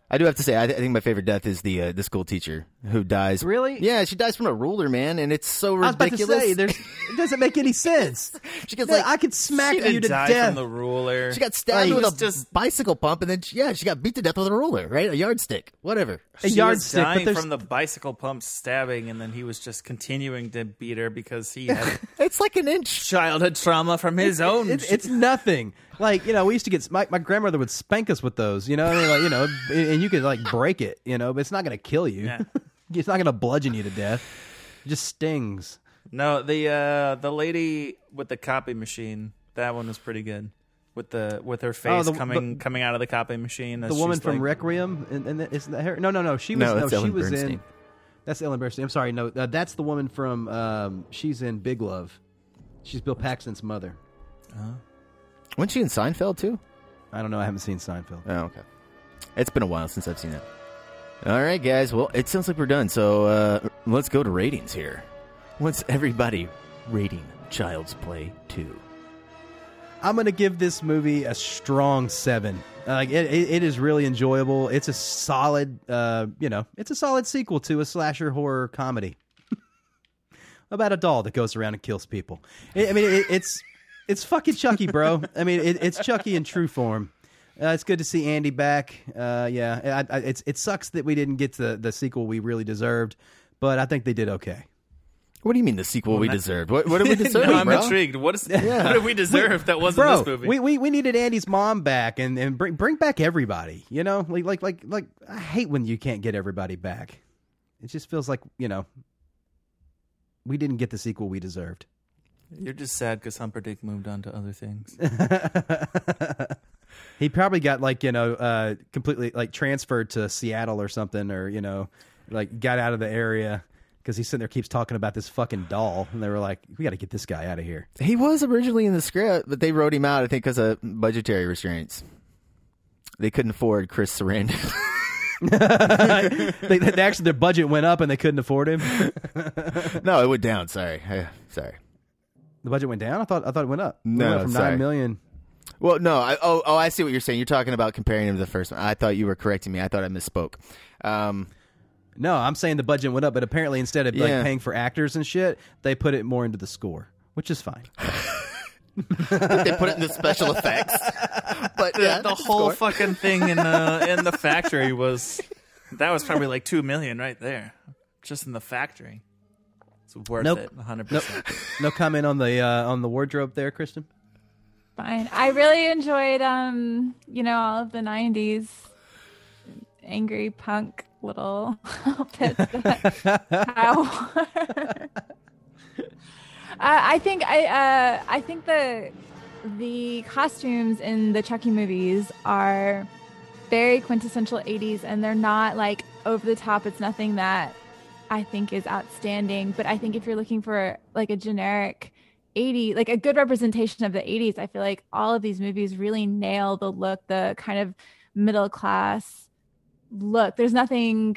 I do have to say, I, th- I think my favorite death is the uh, the school teacher who dies. Really? Yeah, she dies from a ruler, man, and it's so I was about to ridiculous. say, it doesn't make any sense. she gets Yeah, like I could smack She you didn't to die death. from the ruler. she got stabbed Like, with a just- bicycle pump, and then she- yeah, she got beat to death with a ruler, right? A yardstick, whatever. A she was yardstick, but dying from the bicycle pump stabbing, and then he was just continuing to beat her because he had It's like an inch. childhood trauma from his own. It's, it's nothing. Like you know, we used to get my, my grandmother would spank us with those. You know, I mean, like you know, and you could like break it. You know, but it's not going to kill you. Yeah. it's not going to bludgeon you to death. It just stings. no, the uh, the lady with the copy machine. That one was pretty good. With the with her face Oh, the- coming the- coming out of the copy machine. The woman from like- Requiem, and, and isn't that her? No, no, no. She was No, no, she Ellen was in. That's Ellen Burstyn. I'm sorry. No, uh, that's the woman from. Um, she's in Big Love. She's Bill Paxton's mother. Wasn't she in Seinfeld too? I don't know. I haven't seen Seinfeld. Oh, okay. It's been a while since I've seen it. All right, guys. Well, it sounds like we're done. So uh, let's go to ratings here. What's everybody rating Child's Play 2? I'm gonna give this movie a strong seven. Like it, it, it is really enjoyable. It's a solid, uh, you know, it's a solid sequel to a slasher horror comedy about a doll that goes around and kills people. I I mean, it, it's it's fucking Chucky, bro. I mean, it, it's Chucky in true form. Uh, it's good to see Andy back. Uh, yeah, I, I, it's it sucks that we didn't get the the sequel we really deserved, but I think they did okay. What do you mean the sequel we deserved? What, what did we deserve? no, I'm bro? intrigued. What is Yeah. what did we deserve that wasn't Bro, this movie? we, we we needed Andy's mom back and, and bring bring back everybody. You know, like like like like I hate when you can't get everybody back. It just feels like you know we didn't get the sequel we deserved. You're just sad because Humperdinck moved on to other things. He probably got like you know uh, completely like transferred to Seattle or something, or you know like got out of the area because he's sitting there keeps talking about this fucking doll, and they were like, we got to get this guy out of here. He was originally in the script, but they wrote him out, I think, because of budgetary restraints. They couldn't afford Chris Sarandon. they, they actually their budget went up and they couldn't afford him. no, it went down. Sorry. Sorry. The budget went down. I thought I thought it went up. It No, went from sorry. nine million. Well, no. I, oh, oh, I see what you're saying. You're talking about comparing him to the first one. I thought you were correcting me. I thought I misspoke. Um, No, I'm saying the budget went up, but apparently instead of Yeah. like paying for actors and shit, they put it more into the score, which is fine. they put it in the special effects. But the, yeah, the it's whole score. fucking thing in the in the factory was that was probably like two million right there, just in the factory. It's worth Nope. it, hundred Nope. percent. No comment on the uh, on the wardrobe there, Kristen. Fine. I really enjoyed, um, you know, all of the '90s angry punk little outfits. that uh, I think I uh, I think the the costumes in the Chucky movies are very quintessential 80s and they're not like over the top it's nothing that i think is outstanding but i think if you're looking for like a generic 80 like a good representation of the 80s i feel like all of these movies really nail the look the kind of middle class look there's nothing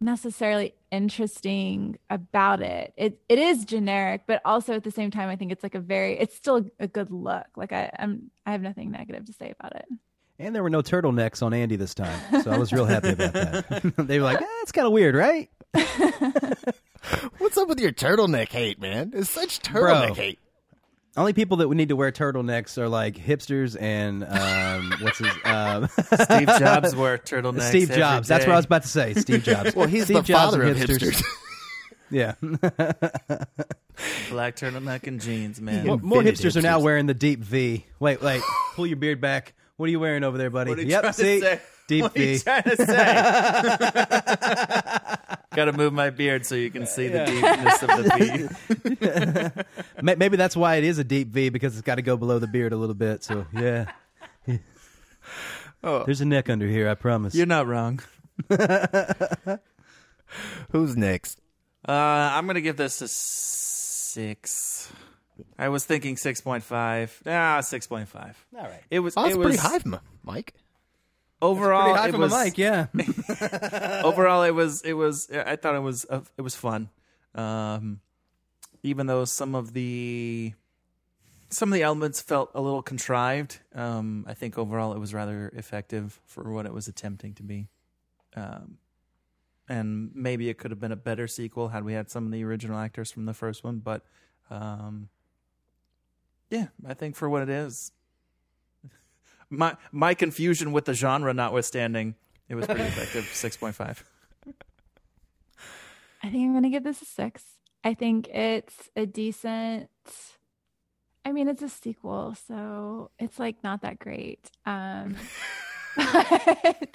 necessarily interesting about it. It it is generic, but also at the same time, I think it's like a very it's still a good look. Like I I'm I have nothing negative to say about it. And there were no turtlenecks on Andy this time, so I was real happy about that. they were like, eh, "It's kind of weird, right?" What's up with your turtleneck hate, man? It's such Bro. turtleneck hate. Only people that would need to wear turtlenecks are like hipsters and um, what's his um, Steve Jobs wore turtlenecks Steve every Jobs. That's what. I was about to say. Steve Jobs. Well, he's Steve the Jobs father of hipsters. yeah. Black turtleneck and jeans, man. more, more Invented hipsters are now wearing the deep V. Wait, wait. Pull your beard back. What are you wearing over there, buddy? What are you yep. trying to See, say? deep What are you V. trying to say? Got to move my beard so you can see the deepness of the V. Maybe that's why it is a deep V because it's got to go below the beard a little bit. So yeah. There's a neck under here. I promise. You're not wrong. Who's next? Uh, I'm gonna give this a six. I was thinking six point five. Ah, six point five. All right. It was. Oh, that's it pretty was high, from Mike. overall. Pretty high it from was a mic, yeah. overall. It was. It was. I thought it was. Uh, it was fun. Um, even though some of the some of the elements felt a little contrived, um, I think overall it was rather effective for what it was attempting to be. Um, and maybe it could have been a better sequel had we had some of the original actors from the first one. But um, yeah, I think for what it is, my my confusion with the genre notwithstanding, it was pretty effective. Six point five. I think I'm going to give this a six. I think it's a decent. I mean, it's a sequel, so it's like not that great. Um, but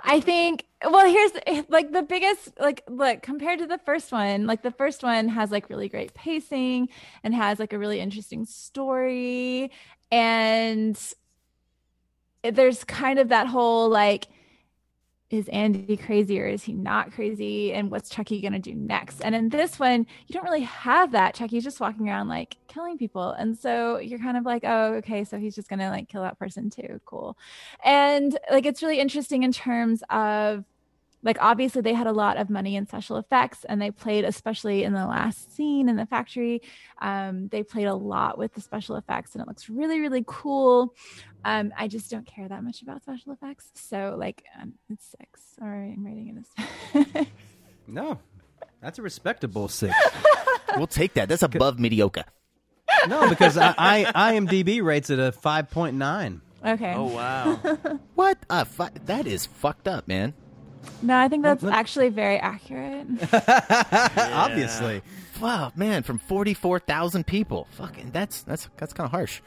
I think, well, here's like the biggest, like, look, compared to the first one, like the first one has like really great pacing and has like a really interesting story. And there's kind of that whole like, is Andy crazy or is he not crazy? And what's Chucky going to do next? And in this one, you don't really have that. Chucky's just walking around like killing people. And so you're kind of like, oh, okay, so he's just going to like kill that person too. Cool. And like, it's really interesting in terms of like, obviously, they had a lot of money in special effects and they played, especially in the last scene in the factory, um, they played a lot with the special effects and it looks really, really cool. Um, I just don't care that much about special effects. So, like, um, it's six. Sorry, I'm rating it as No, that's a respectable six. We'll take that. That's above mediocre. no, because I, I IMDb rates it a five point nine. Okay. Oh wow. What? Uh, fu- that is fucked up, man. No, I think that's actually very accurate. Obviously, Wow, man, from forty-four thousand people. Fucking, that's that's that's kind of harsh.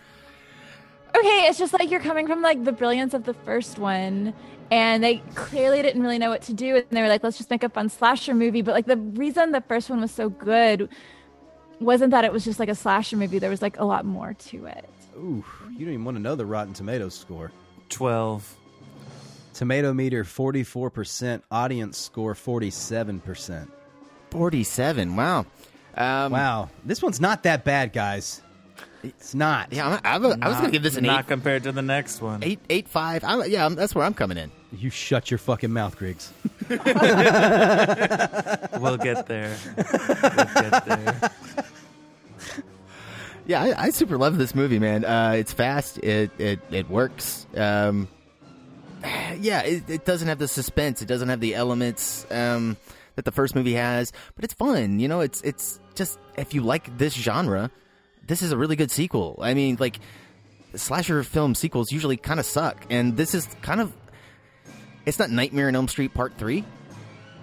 okay, it's just like you're coming from like the brilliance of the first one, and they clearly didn't really know what to do, and they were like, let's just make a fun slasher movie. But like the reason the first one was so good wasn't that it was just like a slasher movie. There was like a lot more to it. ooh, you don't even want to know the Rotten Tomatoes score. Twelve. Tomato meter forty four percent. Audience score forty seven percent. Forty-seven. Wow. Um, Wow, this one's not that bad, guys. It's not. Yeah, I'm, I'm, I was gonna give this an not eight, compared to the next one. eight, eight, five. I'm, yeah, I'm, that's where I'm coming in. You shut your fucking mouth, Griggs. We'll get there. We'll get there. Yeah, I, I super love this movie, man. Uh, it's fast. It it it works. Um, yeah, it, it doesn't have the suspense. It doesn't have the elements um, that the first movie has, but it's fun. You know, it's it's just if you like this genre, this is a really good sequel. I mean, like slasher film sequels usually kind of suck, and this is kind of it's not Nightmare on Elm Street Part Three.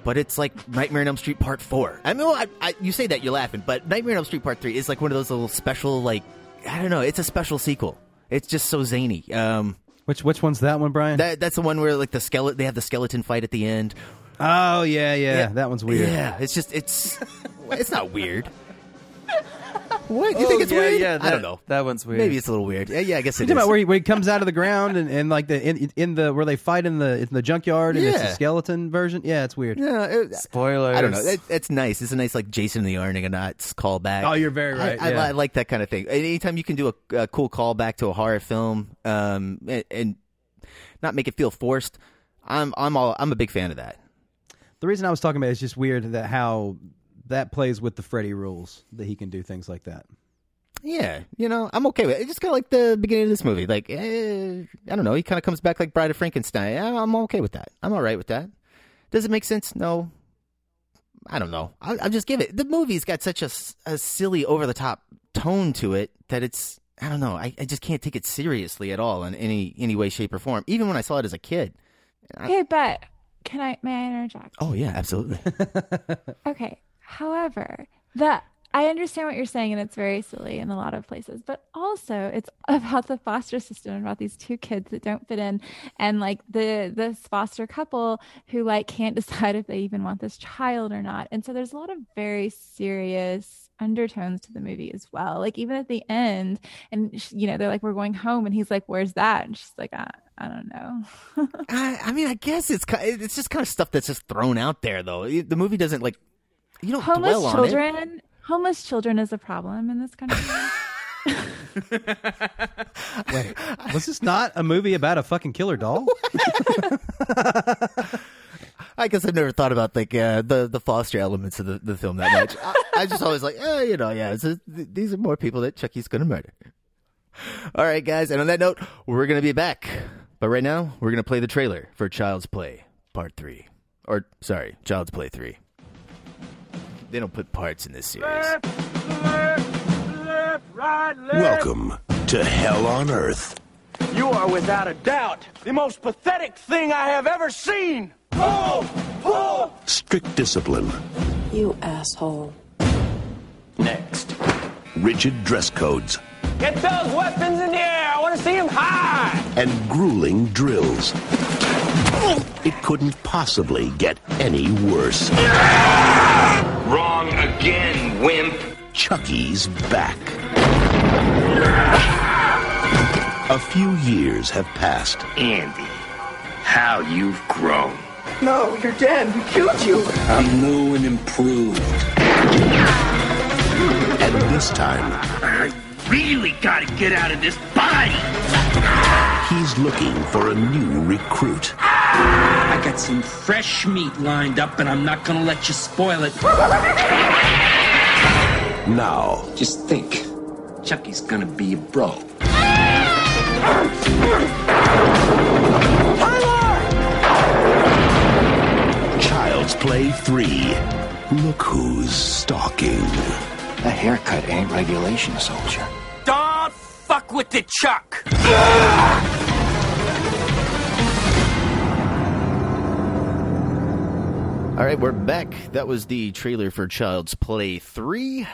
But it's like Nightmare on Elm Street Part Four. I mean, well, I, I, you say that you're laughing, but Nightmare on Elm Street Part Three is like one of those little special, like I don't know. It's a special sequel. It's just so zany. Um, Which which one's that one, Brian? that that's the one where like the skeleton they have the skeleton fight at the end. oh yeah, yeah, Yeah. that one's weird. Yeah, it's just it's it's not weird. What you think Oh, it's yeah, weird? Yeah, I don't know. That one's weird. Maybe it's a little weird. Yeah, yeah I guess it You is. about where he, where he comes out of the ground and, and like the in, in the where they fight in the in the junkyard and it's a skeleton version? Yeah, it's weird. yeah, it, Spoilers. I don't know. It, it's nice. It's a nice like Jason the Argonauts callback. Oh, you're very right, I, I, yeah. I like that kind of thing. Anytime you can do a, a cool callback to a horror film, um, and, and not make it feel forced, I'm I'm all I'm a big fan of that. The reason I was talking about it is just weird that how that plays with the Freddy rules that he can do things like that. Yeah, you know, I'm okay with it. It's just kind of like the beginning of this movie. Like, eh, I don't know. He kind of comes back like Bride of Frankenstein. I'm okay with that. I'm all right with that. Does it make sense? No. I don't know. I, I'll just give it. The movie's got such a, a silly, over the top tone to it that it's. I don't know. I, I just can't take it seriously at all in any any way, shape, or form. Even when I saw it as a kid. I- Okay, but can I may I interject? oh yeah, absolutely. Okay. However, the I understand what you're saying, and it's very silly in a lot of places, but also it's about the foster system, and about these two kids that don't fit in, and like the this foster couple who like can't decide if they even want this child or not. And so there's a lot of very serious undertones to the movie as well. Like even at the end, and sh- you know they're like, "We're going home," and he's like, "Where's that?" And she's like, "I, I don't know." I, I mean, I guess it's it's just kind of stuff that's just thrown out there, though. The movie doesn't like you don't homeless dwell on it. children. Homeless children is a problem in this country. Wait, was this not a movie about a fucking killer doll? I guess I've never thought about like uh, the the foster elements of the, the film that much. I, I just always like, oh, you know, yeah, it's just, th- these are more people that Chucky's gonna murder. All right, guys, and on that note, we're gonna be back. But right now, we're gonna play the trailer for Child's Play Part Three, or sorry, Child's Play Three. They don't put parts in this series. Welcome to Hell on Earth. You are without a doubt the most pathetic thing I have ever seen. Pull! Pull! Strict discipline, You asshole. Next. rigid dress codes, Get those weapons in the air. I want to see them high. and grueling drills. It couldn't possibly get any worse. Wrong again, wimp. Chucky's back. A few years have passed. Andy, how you've grown. No, you're dead. We killed you. I'm new and improved. And this time, I really gotta get out of this body. he's looking for a new recruit. I got some fresh meat lined up, and I'm not gonna let you spoil it. Now, Just think, Chucky's gonna be a bro. Child's Play 3. Look who's stalking. That haircut ain't regulation, soldier. Don't fuck with the Chuck. All right, we're back. That was the trailer for Child's Play 3.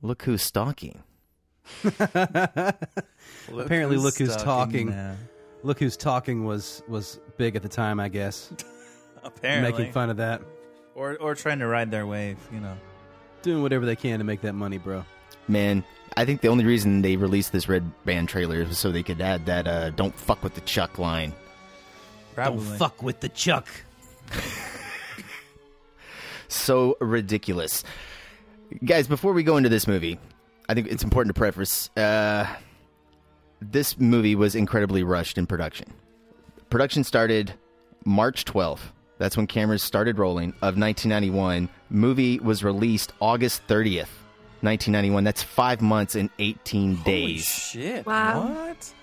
Look who's stalking. Apparently, who's look who's stalking talking. now. Look who's talking was was big at the time, I guess. Apparently. making fun of that, Or or trying to ride their wave, you know. Doing whatever they can to make that money, bro. Man, I think the only reason they released this Red Band trailer was so they could add that uh, "Don't fuck with the Chuck" line. Probably. Don't fuck with the Chuck. So ridiculous, guys. Before we go into this movie, I think it's important to preface: uh, this movie was incredibly rushed in production. Production started March 12th. That's when cameras started rolling of 1991. Movie was released August 30th, 1991. That's five months and 18 days. Shit. Wow. What?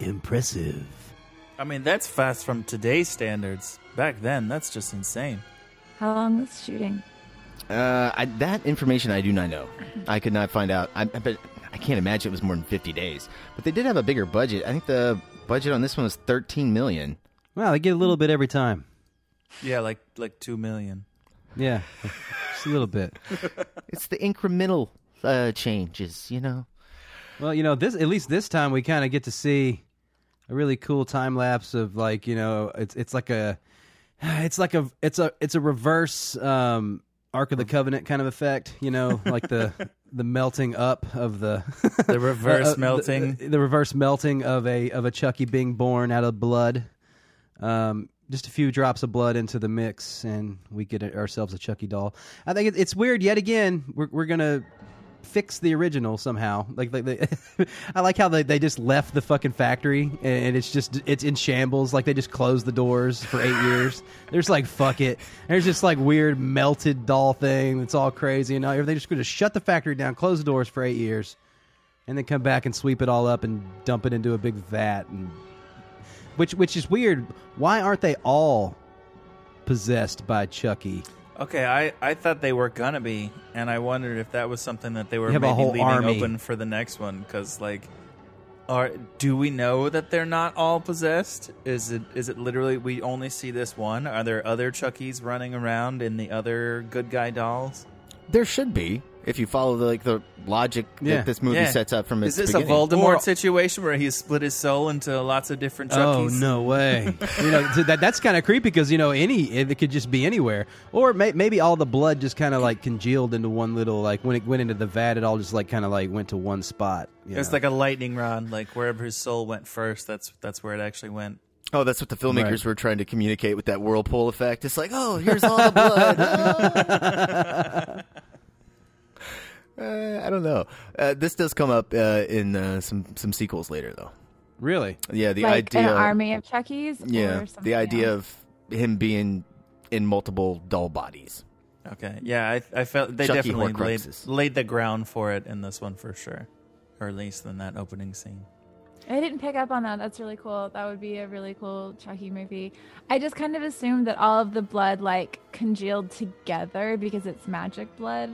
Impressive. I mean, that's fast from today's standards. Back then, that's just insane. How long was shooting? Uh, I, that information I do not know. I could not find out. I, but I can't imagine it was more than 50 days. But they did have a bigger budget. I think the budget on this one was 13 million. Well, they get a little bit every time. Yeah, like like two million. Yeah, just a little bit. It's the incremental uh, changes, you know. Well, you know, this at least this time we kind of get to see a really cool time lapse of like you know it's it's like a it's like a it's a it's a reverse um Ark of the Covenant kind of effect, you know, like the the melting up of the The reverse uh, the- melting. the, reverse melting of a of a Chucky being born out of blood. Um, just a few drops of blood into the mix, and we get ourselves a Chucky doll. I think it's weird. Yet again, we're we're gonna fix the original somehow. Like, like they, I like how they, they just left the fucking factory and it's just it's in shambles. Like they just closed the doors for eight years. There's like fuck it. There's just like weird melted doll thing. It's all crazy. And they're just to shut the factory down, close the doors for eight years, and then come back and sweep it all up and dump it into a big vat. And which which is weird. Why aren't they all possessed by Chucky? Okay, I, I thought they were gonna be, and I wondered if that was something that they were You have a maybe whole leaving army. open for the next one. Because like, are do we know that they're not all possessed? Is it is it literally we only see this one? Are there other Chuckies running around in the other good guy dolls? There should be if you follow the, like the logic Yeah. that this movie Yeah. sets up from its Is this a beginning. Voldemort situation where he's split his soul into lots of different Oh Chuckies? no way! you know so that that's kind of creepy because you know any it could just be anywhere, or may, maybe all the blood just kind of like congealed into one little like when it went into the vat, it all just like kind of like went to one spot. you It's know? like a lightning rod. Like wherever his soul went first, that's that's where it actually went. Oh, that's what the filmmakers Right. were trying to communicate with that whirlpool effect. It's like, oh, here's all the blood. Uh, I don't know. Uh, this does come up uh, in uh, some some sequels later, though. Really? Yeah, the like idea. an army of Chuckies. yeah, or something the idea else? of him being in multiple doll bodies. Okay, yeah, I, I felt they Chucky definitely laid, laid the ground for it in this one for sure, or at least in that opening scene. I didn't pick up on that. That's really cool. That would be a really cool Chucky movie. I just kind of assumed that all of the blood like congealed together because it's magic blood,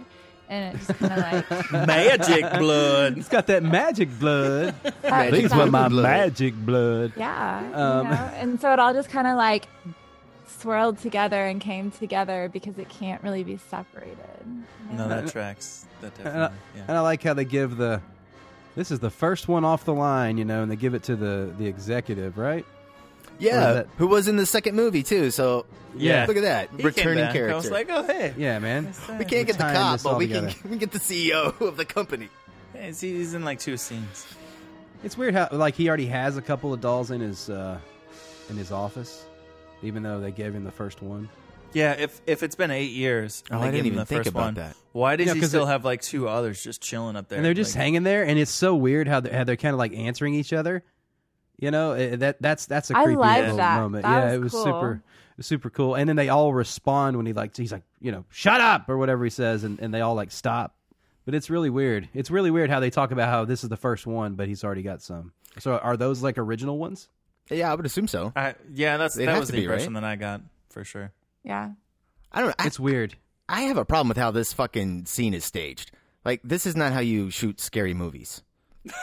and it just kind of like Magic blood. It's got that magic blood. Magic These were my blood. magic blood. yeah, Um, you know? and so it all just kind of like swirled together and came together because it can't really be separated. No, that tracks. That And I. Yeah. and I like how they give the. This is the first one off the line, you know, and they give it to the the executive, right? Or Yeah, that- who was in the second movie too? So Yeah. look at that He came returning back. character. I was like, oh hey, Yeah, man. we can't get the tying cop, this but all we can, together. we can get the CEO of the company. Hey, see, he's in like two scenes. It's weird how like he already has a couple of dolls in his uh in his office, even though they gave him the first one. Yeah, if if it's been eight years, and Oh, they I didn't him even the think first about one, that. Why does Yeah, he 'cause still it- have like two others just chilling up there? and they're just Like, hanging there, and it's so weird how they're, how they're kind of like answering each other. You know eh, that that's that's a I creepy liked little that. moment. That yeah, was it was cool. super it was super cool. And then they all respond when he like he's like you know shut up or whatever he says, and, and they all like stop. But it's really weird. It's really weird how they talk about how this is the first one, but he's already got some. So are those like original ones? Yeah, I would assume so. I, yeah, that's It that was the be, right? impression that I got for sure. Yeah. I don't know. I, It's weird. I have a problem with how this fucking scene is staged. Like, this is not how you shoot scary movies.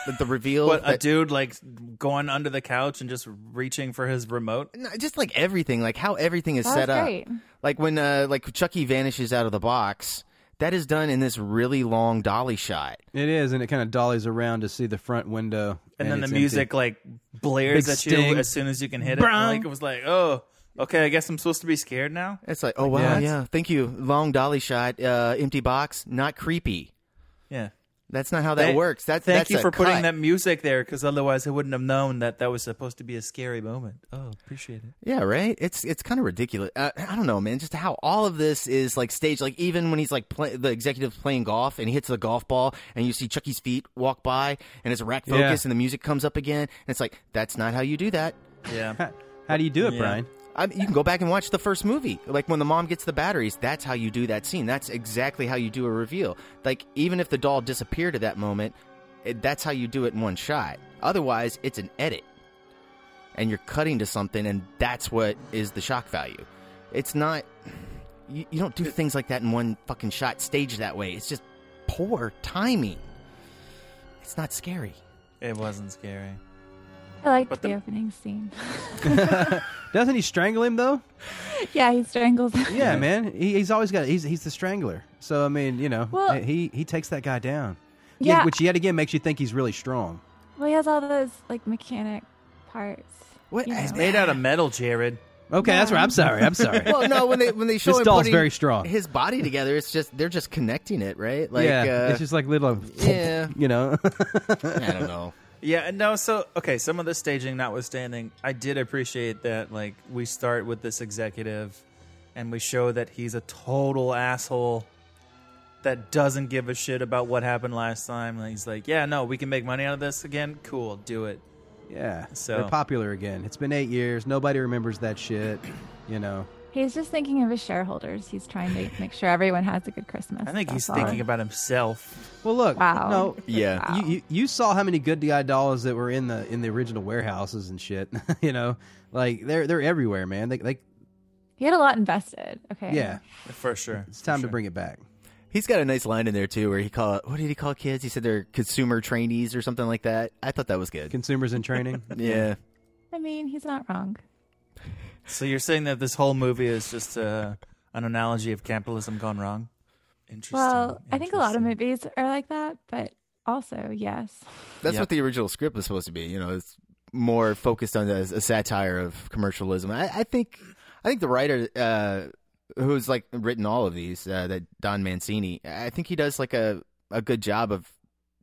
But the reveal, What a dude like going under the couch and just reaching for his remote. Just like everything, like how everything is That set up. great. Like when, uh, like Chucky vanishes out of the box, that is done in this really long dolly shot. It is, and it kind of dollies around to see the front window, And, then the music empty. like blares Big at sting. you as soon as you can hit it. Brung. Like it was like, oh, okay, I guess I'm supposed to be scared now. It's like, oh wow, Yeah. yeah, thank you, long dolly shot, uh, empty box, not creepy. Yeah. That's not how that Thank- works. That, Thank that's you a for putting that music there, because otherwise I wouldn't have known that that was supposed to be a scary moment. Oh, appreciate it. Yeah, right. It's it's kind of ridiculous. Uh, I don't know, man. Just how all of this is like staged. Like even when he's like play, the executive's playing golf and he hits the golf ball, and you see Chucky's feet walk by, and it's a rack focus, Yeah. and the music comes up again, and it's like that's not how you do that. Yeah. How do you do it, Yeah. Brian? I mean, you can go back and watch the first movie. Like when the mom gets the batteries, that's how you do that scene. That's exactly how you do a reveal. Like even if the doll disappeared at that moment, it, that's how you do it in one shot. Otherwise, it's an edit, and you're cutting to something, and that's what is the shock value. It's not. You, you don't do things like that in one fucking shot, staged that way. It's just poor timing. It's not scary. It wasn't scary. I liked But the, the- opening scene. Doesn't he strangle him though? yeah, he strangles. him. Yeah, man. He, he's always got. He's he's the strangler. So I mean, you know, Well- he he takes that guy down. Yeah. which yet again makes you think he's really strong. Well, he has all those like mechanic parts. What? you It's know. made out of metal, Jared. Okay, that's right. I'm sorry. I'm sorry. Well, no, when they when they show This him doll's putting very strong. his body together, it's just they're just connecting it, right? Like, yeah, uh, it's just like little. yeah. you know. I don't know. Yeah, no, so okay, some of the staging notwithstanding, I did appreciate that like we start with this executive and we show that he's a total asshole that doesn't give a shit about what happened last time. And he's like, "Yeah, no, we can make money out of this again. Cool, do it." yeah, So- they're popular again. It's been eight years. Nobody remembers that shit. You know. He's just thinking of his shareholders. He's trying to make sure everyone has a good Christmas. I think he's all. thinking about himself. Well, look. Wow. No. Yeah. Wow. You, you you saw how many good guy dolls that were in the in the original warehouses and shit. you know, like they're they're everywhere, man. They they He had a lot invested. Okay. Yeah, for sure. It's time to bring it back. He's got a nice line in there too, where he call what did he call kids? He said they're consumer trainees or something like that. I thought that was good. Consumers in training. yeah. I mean, he's not wrong. So you're saying that this whole movie is just uh, an analogy of capitalism gone wrong? Interesting. Well, I think a lot of movies are like that, but also, yes. That's what the original script was supposed to be. You know, it's more focused on a, a satire of commercialism. I, I think, I think the writer uh, who's like written all of these, uh, that Don Mancini, I think he does like a a good job of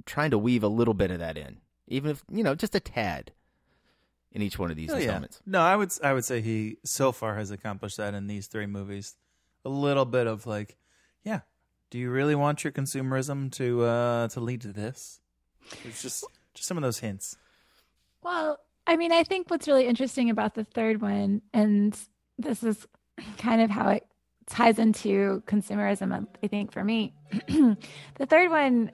trying to weave a little bit of that in, even if you know just a tad in each one of these Oh, yeah. No, I would I would say he so far has accomplished that in these three movies. A little bit of like, yeah, do you really want your consumerism to uh to lead to this? It's just just some of those hints. Well, I mean, I think what's really interesting about the third one, and this is kind of how it ties into consumerism, I think, for me. the third one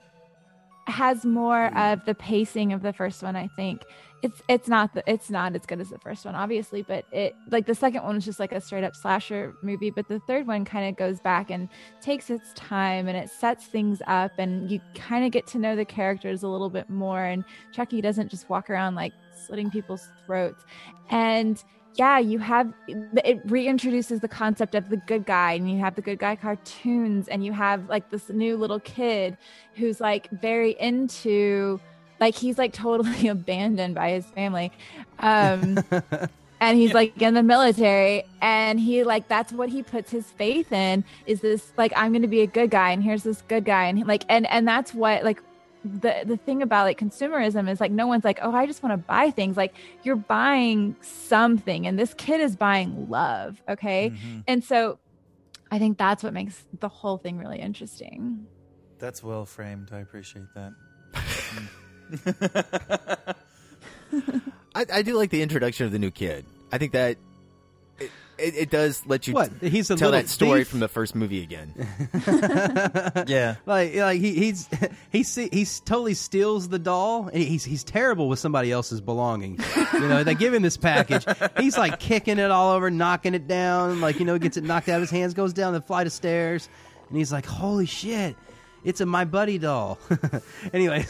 has more mm. of the pacing of the first one, I think. It's it's not the, it's not as good as the first one, obviously, but it like the second one was just like a straight up slasher movie, but the third one kind of goes back and takes its time and it sets things up and you kind of get to know the characters a little bit more and Chucky doesn't just walk around like slitting people's throats. And yeah, you have it reintroduces the concept of the good guy, and you have the good guy cartoons, and you have like this new little kid who's like very into, like he's like totally abandoned by his family, um, and he's like in the military, and he like that's what he puts his faith in is this like I'm going to be a good guy, and here's this good guy, and he, like and and that's what like the the thing about like consumerism is like no one's like oh i just want to buy things like you're buying something and this kid is buying love okay mm-hmm. and so i think that's what makes the whole thing really interesting That's well framed. I appreciate that. I, I do like the introduction of the new kid. I think that it, it, does let you What? He's a tell that story thief? from the first movie again. yeah, like like he, he's he he's totally steals the doll. and He's he's terrible with somebody else's belongings. you know, they give him this package. He's like kicking it all over, knocking it down. Like you know, gets it knocked out of his hands, goes down the flight of stairs, and he's like, "Holy shit!" It's a my buddy doll. anyway,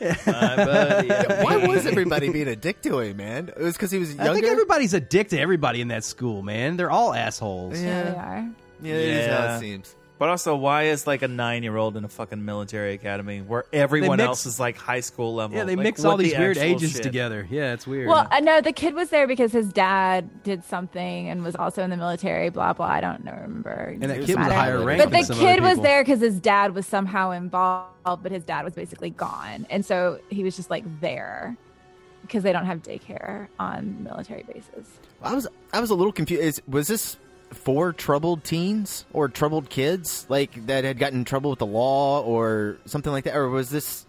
Yeah, why was everybody being a dick to him, man? It was because he was younger. I think everybody's a dick to everybody in that school, man. They're all assholes. yeah they are yeah, it is how it seems. But also, why is like a nine year old in a fucking military academy where everyone mix- else is like high school level? Yeah, they Like, mix what all these the weird actual ages shit? together. Yeah, it's weird. well uh, no the kid was there because his dad did something and was also in the military blah blah i don't know remember And that kid was a matter. higher rank but than the some kid other was people. there because his dad was somehow involved but his dad was basically gone and so he was just like there because they don't have daycare on military bases I was I was a little confused. Is, was this for troubled teens or troubled kids, like that had gotten in trouble with the law or something like that, or was this?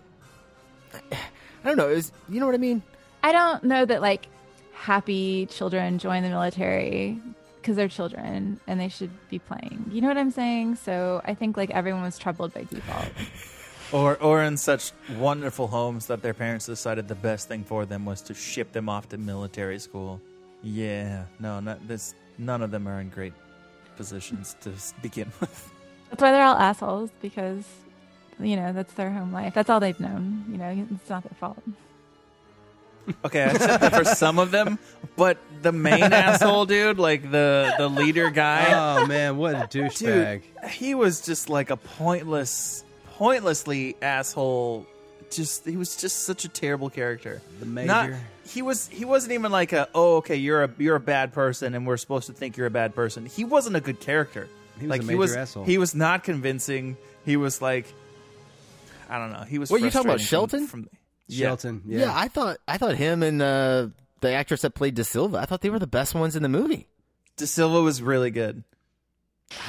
I don't know. Is you know what I mean? I don't know that like happy children join the military because they're children and they should be playing. You know what I'm saying? So I think like everyone was troubled by default. Or, or in such wonderful homes that their parents decided the best thing for them was to ship them off to military school. Yeah, no, not this. None of them are in great positions to begin with. That's why they're all assholes because you know that's their home life. That's all they've known. You know, it's not their fault. Okay, I accept that for some of them, but the main asshole dude, like the the leader guy, oh man, what a douchebag! he was just like a pointless, pointlessly asshole. Just he was just such a terrible character. The major. Not, he was he wasn't even like a oh okay you're a you're a bad person and we're supposed to think you're a bad person. He wasn't a good character. He was like a he major was asshole. he was not convincing. He was like I don't know. He was. What, you talking about Shelton? From, from, Shelton, yeah. Yeah. I thought I thought him and uh, the actress that played De Silva. I thought they were the best ones in the movie. De Silva was really good.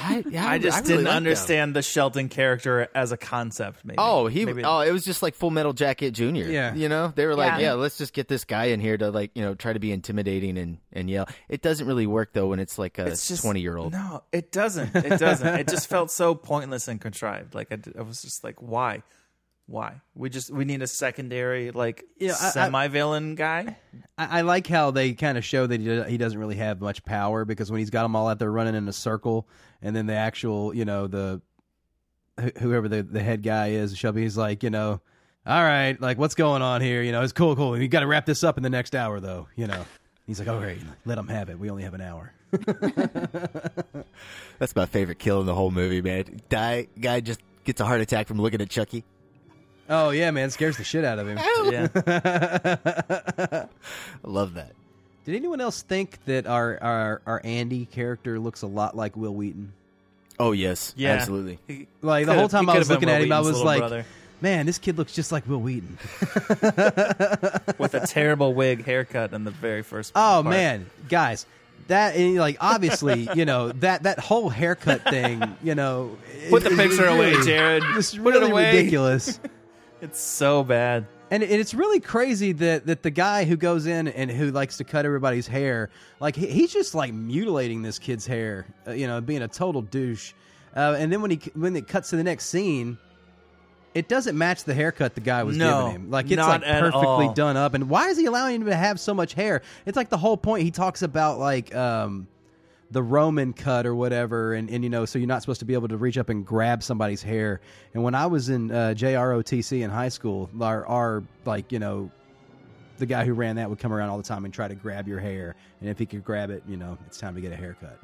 I, yeah, I just really didn't liked them. understand the Shelton character as a concept. Maybe. Oh, he. Maybe- Oh, it was just like Full Metal Jacket Junior. Yeah. you know, they were like, Yeah. yeah. let's just get this guy in here to like, you know, try to be intimidating and and yell. It doesn't really work though when it's like a twenty year old. No, it doesn't. It doesn't. it just felt so pointless and contrived. Like I was just like, why, Why? We just we need a secondary like Yeah, I- I- semi-villain guy. I, I like how they kind of show that he, he doesn't really have much power because when he's got them all out there running in a circle, and then the actual, you know, the whoever the the head guy is, Shelby, he's like, you know, all right, like what's going on here? You know, it's cool, cool. We got to wrap this up in the next hour, though. You know, he's like, all right, let them have it. We only have an hour. That's my favorite kill in the whole movie, man. Die guy just gets a heart attack from looking at Chucky. Oh yeah, man, scares the shit out of him. Yeah. I love that. Did anyone else think that our our our Andy character looks a lot like Wil Wheaton? Oh yes, Yeah. absolutely. He Like the could've- whole time he I could've was been looking at him, I Wheaton's was little like, brother. "Man, this kid looks just like Wil Wheaton." with a terrible wig haircut in the very first. Oh part. man, guys, that and, like obviously, you know that that whole haircut thing, you know. Put the is- picture is away, Jared. It's Put it really away. ridiculous. It's so bad. And it- it's really crazy that, that the guy who goes in and who likes to cut everybody's hair, like he, he's just like mutilating this kid's hair, uh, you know, being a total douche. Uh, and then when he when it cuts to the next scene, it doesn't match the haircut the guy was No, giving him. Like it's not like at perfectly all. done up. And why is he allowing him to have so much hair? It's like the whole point. He talks about like um, the Roman cut or whatever, and, and you know, so you're not supposed to be able to reach up and grab somebody's hair. And when I was in uh, JROTC in high school, our, our like you know, the guy who ran that would come around all the time and try to grab your hair, and if he could grab it, you know, it's time to get a haircut.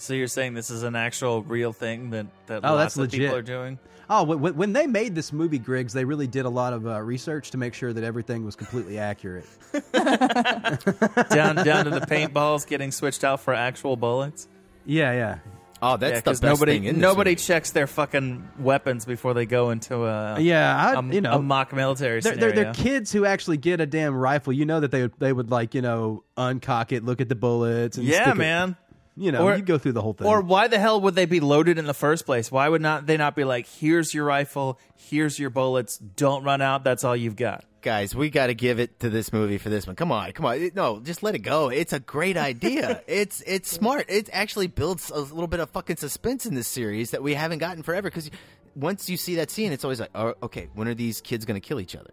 So you're saying this is an actual real thing that that Oh, lots that's of people are doing? Oh, when, when they made this movie, Griggs, they really did a lot of uh, research to make sure that everything was completely accurate. down down to the paintballs getting switched out for actual bullets. Yeah, yeah. Oh, that's Yeah, the 'cause best nobody thing in this nobody movie. checks their fucking weapons before they go into a Yeah, I- a, you know, a mock military They're, scenario. they're, they're kids who actually get a damn rifle. You know that they would, they would like you know uncock it, look at the bullets, and yeah, stick it- man. You know, Or- you go through the whole thing. Or why the hell would they be loaded in the first place? Why would not they not be like, here's your rifle, here's your bullets, don't run out, that's all you've got. Guys, we got to give it to this movie for this one. Come on, come on. It- no, just let it go. It's a great idea. it's it's smart. It actually builds a little bit of fucking suspense in this series that we haven't gotten forever. Because once you see that scene, it's always like, oh, okay, when are these kids going to kill each other?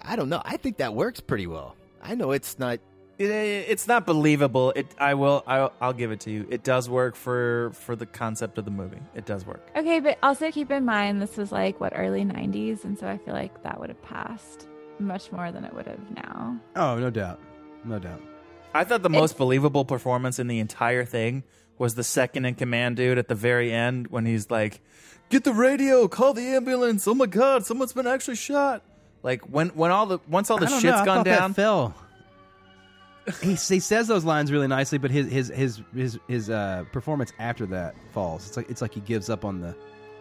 I don't know. I think that works pretty well. I know it's not. It, it's not believable. It I will I'll, I'll give it to you. It does work for for the concept of the movie. It does work. Okay, but also keep in mind this was like what early '90s, and so I feel like that would have passed much more than it would have now. oh, no doubt, no doubt. I thought the most believable performance in the entire thing was the second in command dude at the very end when he's like, "Get the radio, call the ambulance. Oh my god, someone's been actually shot." Like when when all the once all the I don't shit's know, I gone thought down. That fell. He, he says those lines really nicely, but his his his his, his uh, performance after that falls. It's like it's like he gives up on the.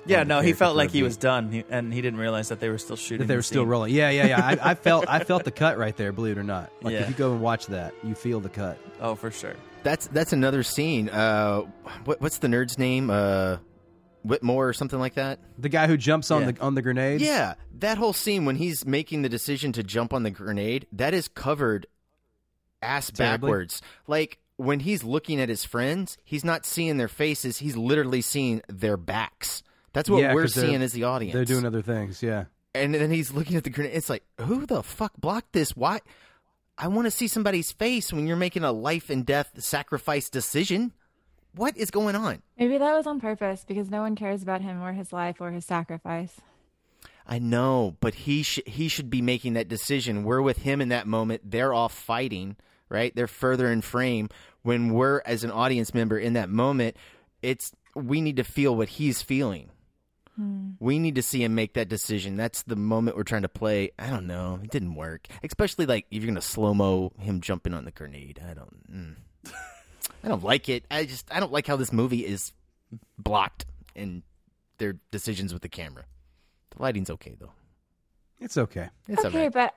yeah, on the no, he felt like he was done, he, and he didn't realize that they were still shooting. that they the were still scene. rolling. Yeah, yeah, yeah. I, I felt I felt the cut right there. Believe it or not, like Yeah. if you go and watch that, you feel the cut. Oh, for sure. That's that's another scene. Uh, what, what's the nerd's name? Uh, Whitmore or something like that. The guy who jumps on Yeah. the on the grenades. Yeah, that whole scene when he's making the decision to jump on the grenade, that is covered ass Terribly. backwards. Like when he's looking at his friends, he's not seeing their faces, he's literally seeing their backs. That's what Yeah, we're 'cause they're- seeing as the audience. They're doing other things. Yeah. and then he's looking at the grenade. It's like, who the fuck blocked this? Why? I want to see somebody's face when you're making a life and death sacrifice decision. What is going on? Maybe that was on purpose because no one cares about him or his life or his sacrifice. I know, but he sh- he should be making that decision. We're with him in that moment. They're off fighting, right? They're further in frame. When we're as an audience member in that moment, it's we need to feel what he's feeling. We need to see him make that decision. That's the moment we're trying to play. I don't know. It didn't work. Especially like if you're gonna slow mo him jumping on the grenade. I don't. Mm. I don't like it. I just I don't like how this movie is blocked in their decisions with the camera. The lighting's okay though. It's okay. It's okay, alright. but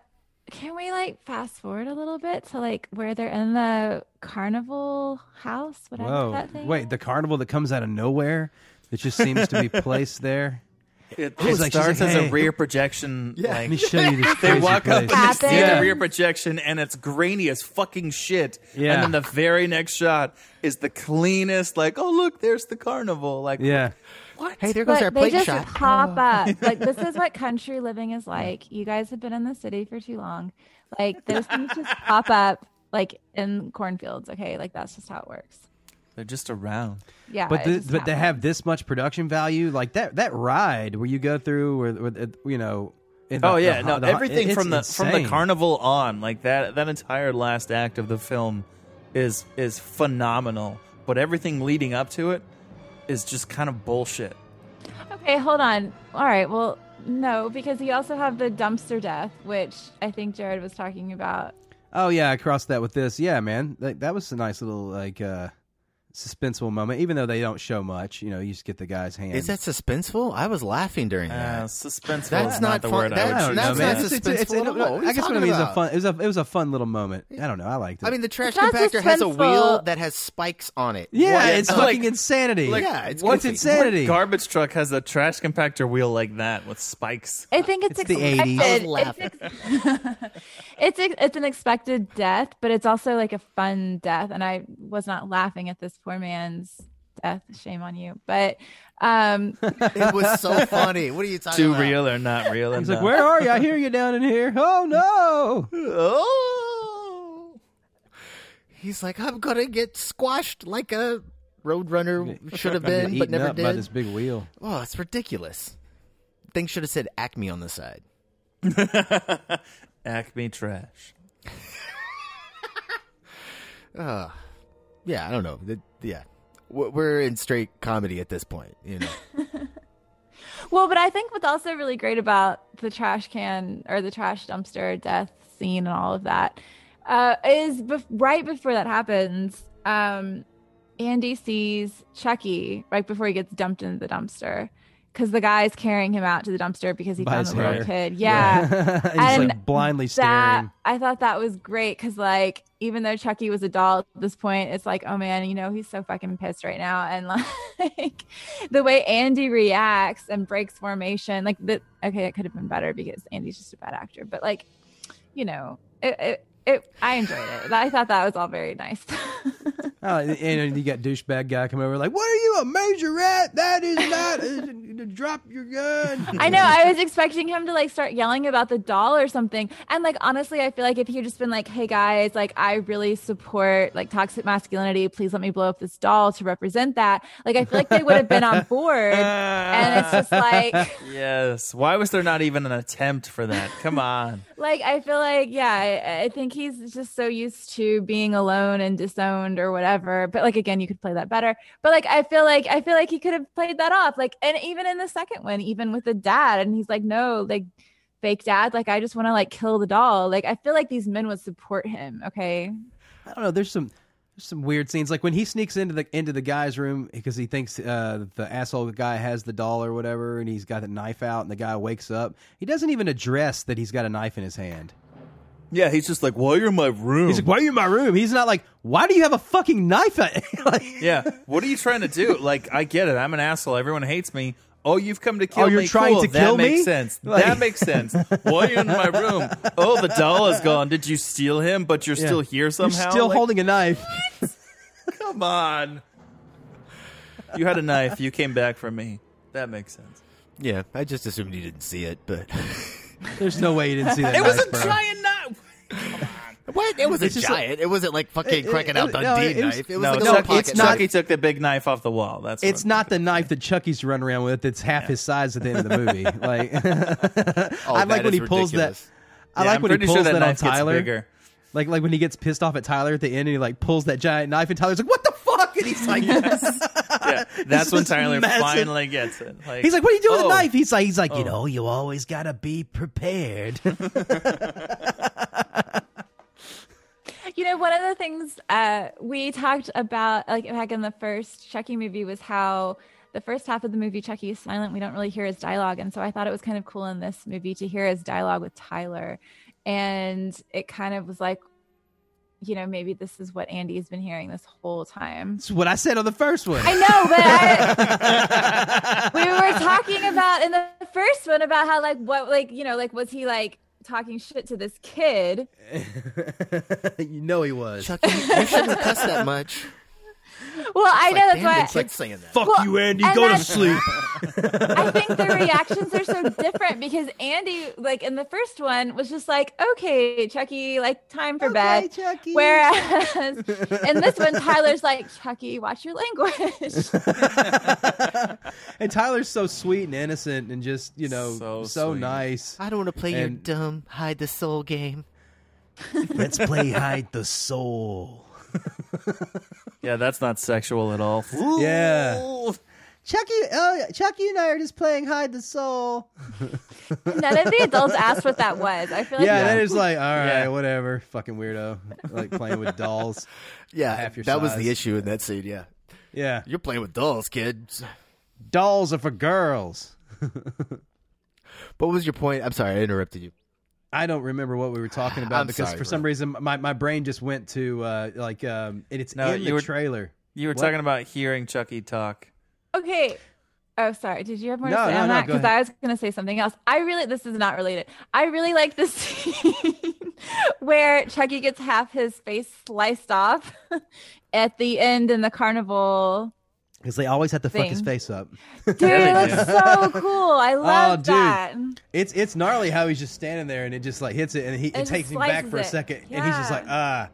can we like fast forward a little bit to like where they're in the carnival house, whatever Whoa. that thing? Wait, the carnival that comes out of nowhere that just seems to be placed there. It, She's it like- she's starts like, as a rear projection. Yeah. like, Let me show you this They crazy walk up and place. they see Yeah. the rear projection, and it's grainy as fucking shit. Yeah. And then the very next shot is the cleanest. Like, oh look, there's the carnival. Like, Yeah. What? Hey, there goes But our they plate just shot. pop oh. up. Like this is what country living is like. You guys have been in the city for too long. Like those things just pop up like in cornfields. Okay, like that's just how it works. They're just around. Yeah, but it the, but to happens. have this much production value, like that that ride where you go through, where, where you know. the- oh yeah, the- no, the- everything it's from the from the carnival on, like that that entire last act of the film is is phenomenal. But everything leading up to it is just kind of bullshit. Okay, hold on. All right, well, no, because you also have the dumpster death, which I think Jared was talking about. Oh yeah, I crossed that with this. Yeah, man, that, that was a nice little like uh suspenseful moment. Even though they don't show much, you know, you just get the guy's hand. Is that suspenseful? I was laughing during Uh, that. suspenseful That's is not not the fun- word that's- I don't know, that's man. not It's- it's- it's- suspenseful at all. What are you I guess what I mean is a fun. It was a it was a fun little moment. I don't know. I liked it. I mean, the trash It's compactor has a wheel that has spikes on it. yeah, What- it's like- fucking insanity. Like, Yeah, it's what- it's goofy. insanity. What garbage truck has a trash compactor wheel like that with spikes? I think it's, It's the 80s. Laughing. It's, it's it's an expected death, but it's also like a fun death. And I was not laughing at this poor man's death. Shame on you. But um, It was so funny. What are you talking Too about? real or not real? He's like, "Where are you? I hear you down in here." Oh no! Oh. He's like, I'm gonna get squashed like a roadrunner should have been, but never up by did. this big wheel. Oh, it's ridiculous. Things should have said Acme on the side. Acme trash. Uh, yeah, I don't know. The- yeah, we're in straight comedy at this point. You know, well, but I think what's also really great about the trash can or the trash dumpster death scene and all of that uh, is bef- right before that happens. Um, Andy sees Chucky right before he gets dumped into the dumpster because the guy's carrying him out to the dumpster because he By found the little hair. kid. Yeah. He's And like blindly that staring. I thought that was great because like even though Chucky was a doll at this point, it's like oh man, you know he's so fucking pissed right now, and like the way Andy reacts and breaks formation, like the okay, it could have been better because Andy's just a bad actor, but like you know it. it it, I enjoyed it. I thought that was all very nice. Oh, and and you got douchebag guy come over like, "What are you, a majorette? That is not. uh, drop your gun." I know. I was expecting him to like start yelling about the doll or something. And like honestly, I feel like if he had just been like, "Hey guys, like I really support like toxic masculinity. Please let me blow up this doll to represent that." Like I feel like they would have been on board. and it's just like Yes. Why was there not even an attempt for that? Come on. like I feel like yeah, I, I think he's just so used to being alone and disowned or whatever. But like again, you could play that better. But like I feel like I feel like he could have played that off. Like and even in the second one, even with the dad, and he's like, no, like fake dad, like I just want to like kill the doll. Like I feel like these men would support him. Okay. I don't know. There's some some weird scenes like when he sneaks into the into the guy's room because he thinks uh, the asshole guy has the doll or whatever, and he's got the knife out, and the guy wakes up. He doesn't even address that he's got a knife in his hand. Yeah, he's just like, "Why are you're in my room?" He's like, "Why are you in my room?" He's not like, "Why do you have a fucking knife?" At like, yeah. What are you trying to do? Like, I get it. I'm an asshole. Everyone hates me. Oh, you've come to oh, kill me. Oh, you're me. trying Cool. to kill me. that kill makes sense. Like- that makes sense. Why are you in my room? Oh, the doll is gone. Did you steal him? But you're Yeah. still here somehow. You're still Like, holding a knife. Come on. You had a knife. You came back for me. That makes sense. yeah, I just assumed you didn't see it, but There's no way you didn't see that. It was knife, a bro. giant knife. What? It was It's a just like- giant. it wasn't like fucking It- it- crocodile it- no, Dundee knife. It was no, like a Chucky, little pocket not- Chucky took the big knife off the wall. That's It's not the knife that Chucky's running around with. It's half his size at the end of the movie. Like, Oh, I like when he pulls ridiculous. that. I Yeah, like I'm when he pulls sure that that, on knife gets Tyler. bigger. Like, like when he gets pissed off at Tyler at the end, and he like pulls that giant knife, and Tyler's like, "What the fuck?" And he's like, Yeah, that's when Tyler massive- finally gets it. Like, He's like, "What are you doing with oh. the knife?" He's like, "He's like, you Oh. know, you always gotta be prepared." You know, one of the things uh, we talked about, like back in the first Chucky movie, was how the first half of the movie Chucky is silent. We don't really hear his dialogue, and so I thought it was kind of cool in this movie to hear his dialogue with Tyler, and it kind of was like, you know, maybe this is what Andy's been hearing this whole time. It's what I said on the first one. I know, but I, we were talking about in the first one about how like what like you know like was he like talking shit to this kid? you know he was. Chucky, you shouldn't cuss that much. Well, I know that's why. It's like saying that. Fuck Well, you, Andy. and Go to sleep. I think the reactions are so different because Andy, like in the first one, was just like, "Okay, Chucky, like time for bed." Chucky. Whereas in this one, Tyler's like, "Chucky, watch your language." and Tyler's so sweet and innocent and just you know So so, nice. I don't want to play your dumb hide the soul game. Let's play hide the soul. Yeah, that's not sexual at all. Yeah. Chucky, oh, Chucky and I are just playing hide the soul. None of the adults asked what that was. I feel like yeah, that is like, all right, Yeah. whatever, fucking weirdo, like playing with dolls. Yeah, Half your that was the issue in that scene. Yeah, Yeah, you're playing with dolls, kids. dolls are for girls. What was your point? I'm sorry, I interrupted you. I don't remember what we were talking about I'm because sorry, for some bro. reason my, my brain just went to uh, like um, and it's No, in you the were- trailer. You were What? talking about hearing Chucky talk. Okay. Oh, sorry. Did you have more No, to say no, on no, that? go Because ahead. I was going to say something else. I really, this is not related. I really like the scene where Chucky gets half his face sliced off at the end in the carnival. Because they always have to fuck his face up. Dude, it looks so cool. I love oh, dude, that. it's it's gnarly how he's just standing there and it just like hits it and he And it takes him back slices for a it. second and he's just like ah, uh,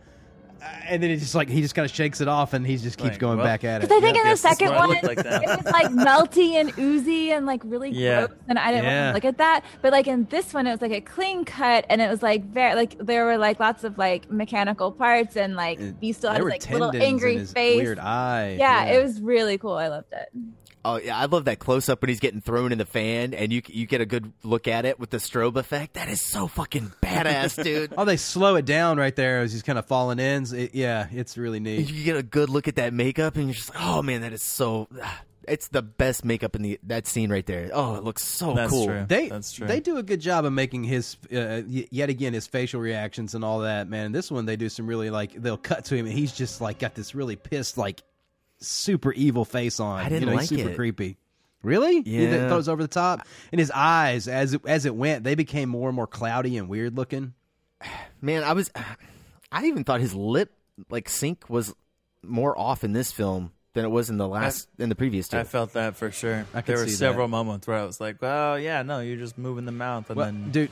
Uh, and then it just like he just kind of shakes it off and he just keeps Like, going well, back at it. Because I think Yeah. in the Yes, that's second what I one, looked like now. it was like melty and oozy and like really Yeah. gross, and I didn't Yeah. want to look at that. But like in this one, it was like a clean cut, and it was like very like there were like lots of like mechanical parts, and like And he still there has were like little tendons in angry his face. weird eye. Yeah, it was really cool. I loved it. Oh yeah, I love that close up when he's getting thrown in the fan, and you you get a good look at it with the strobe effect. That is so fucking badass, dude. Oh, they slow it down right there as he's kind of falling in. It- yeah, it's really neat. You get a good look at that makeup, and you're just like, oh man, that is so. It's the best makeup in the that scene right there. Oh, it looks so That's cool. true. They That's true. they do a good job of making his uh, yet again his facial reactions and all that. Man, this one they do some really like they'll cut to him and he's just like got this really pissed like super evil face on. I didn't you know, like he's super it. creepy. Really? You think Yeah. throws over the top, and his eyes as it, as it went, they became more and more cloudy and weird looking. Man, I was. I even thought his lip like sync was more off in this film than it was in the last in the previous two. I felt that for sure. I there were see that. several moments where I was like, "Well, yeah, no, you're just moving the mouth and Well, then dude,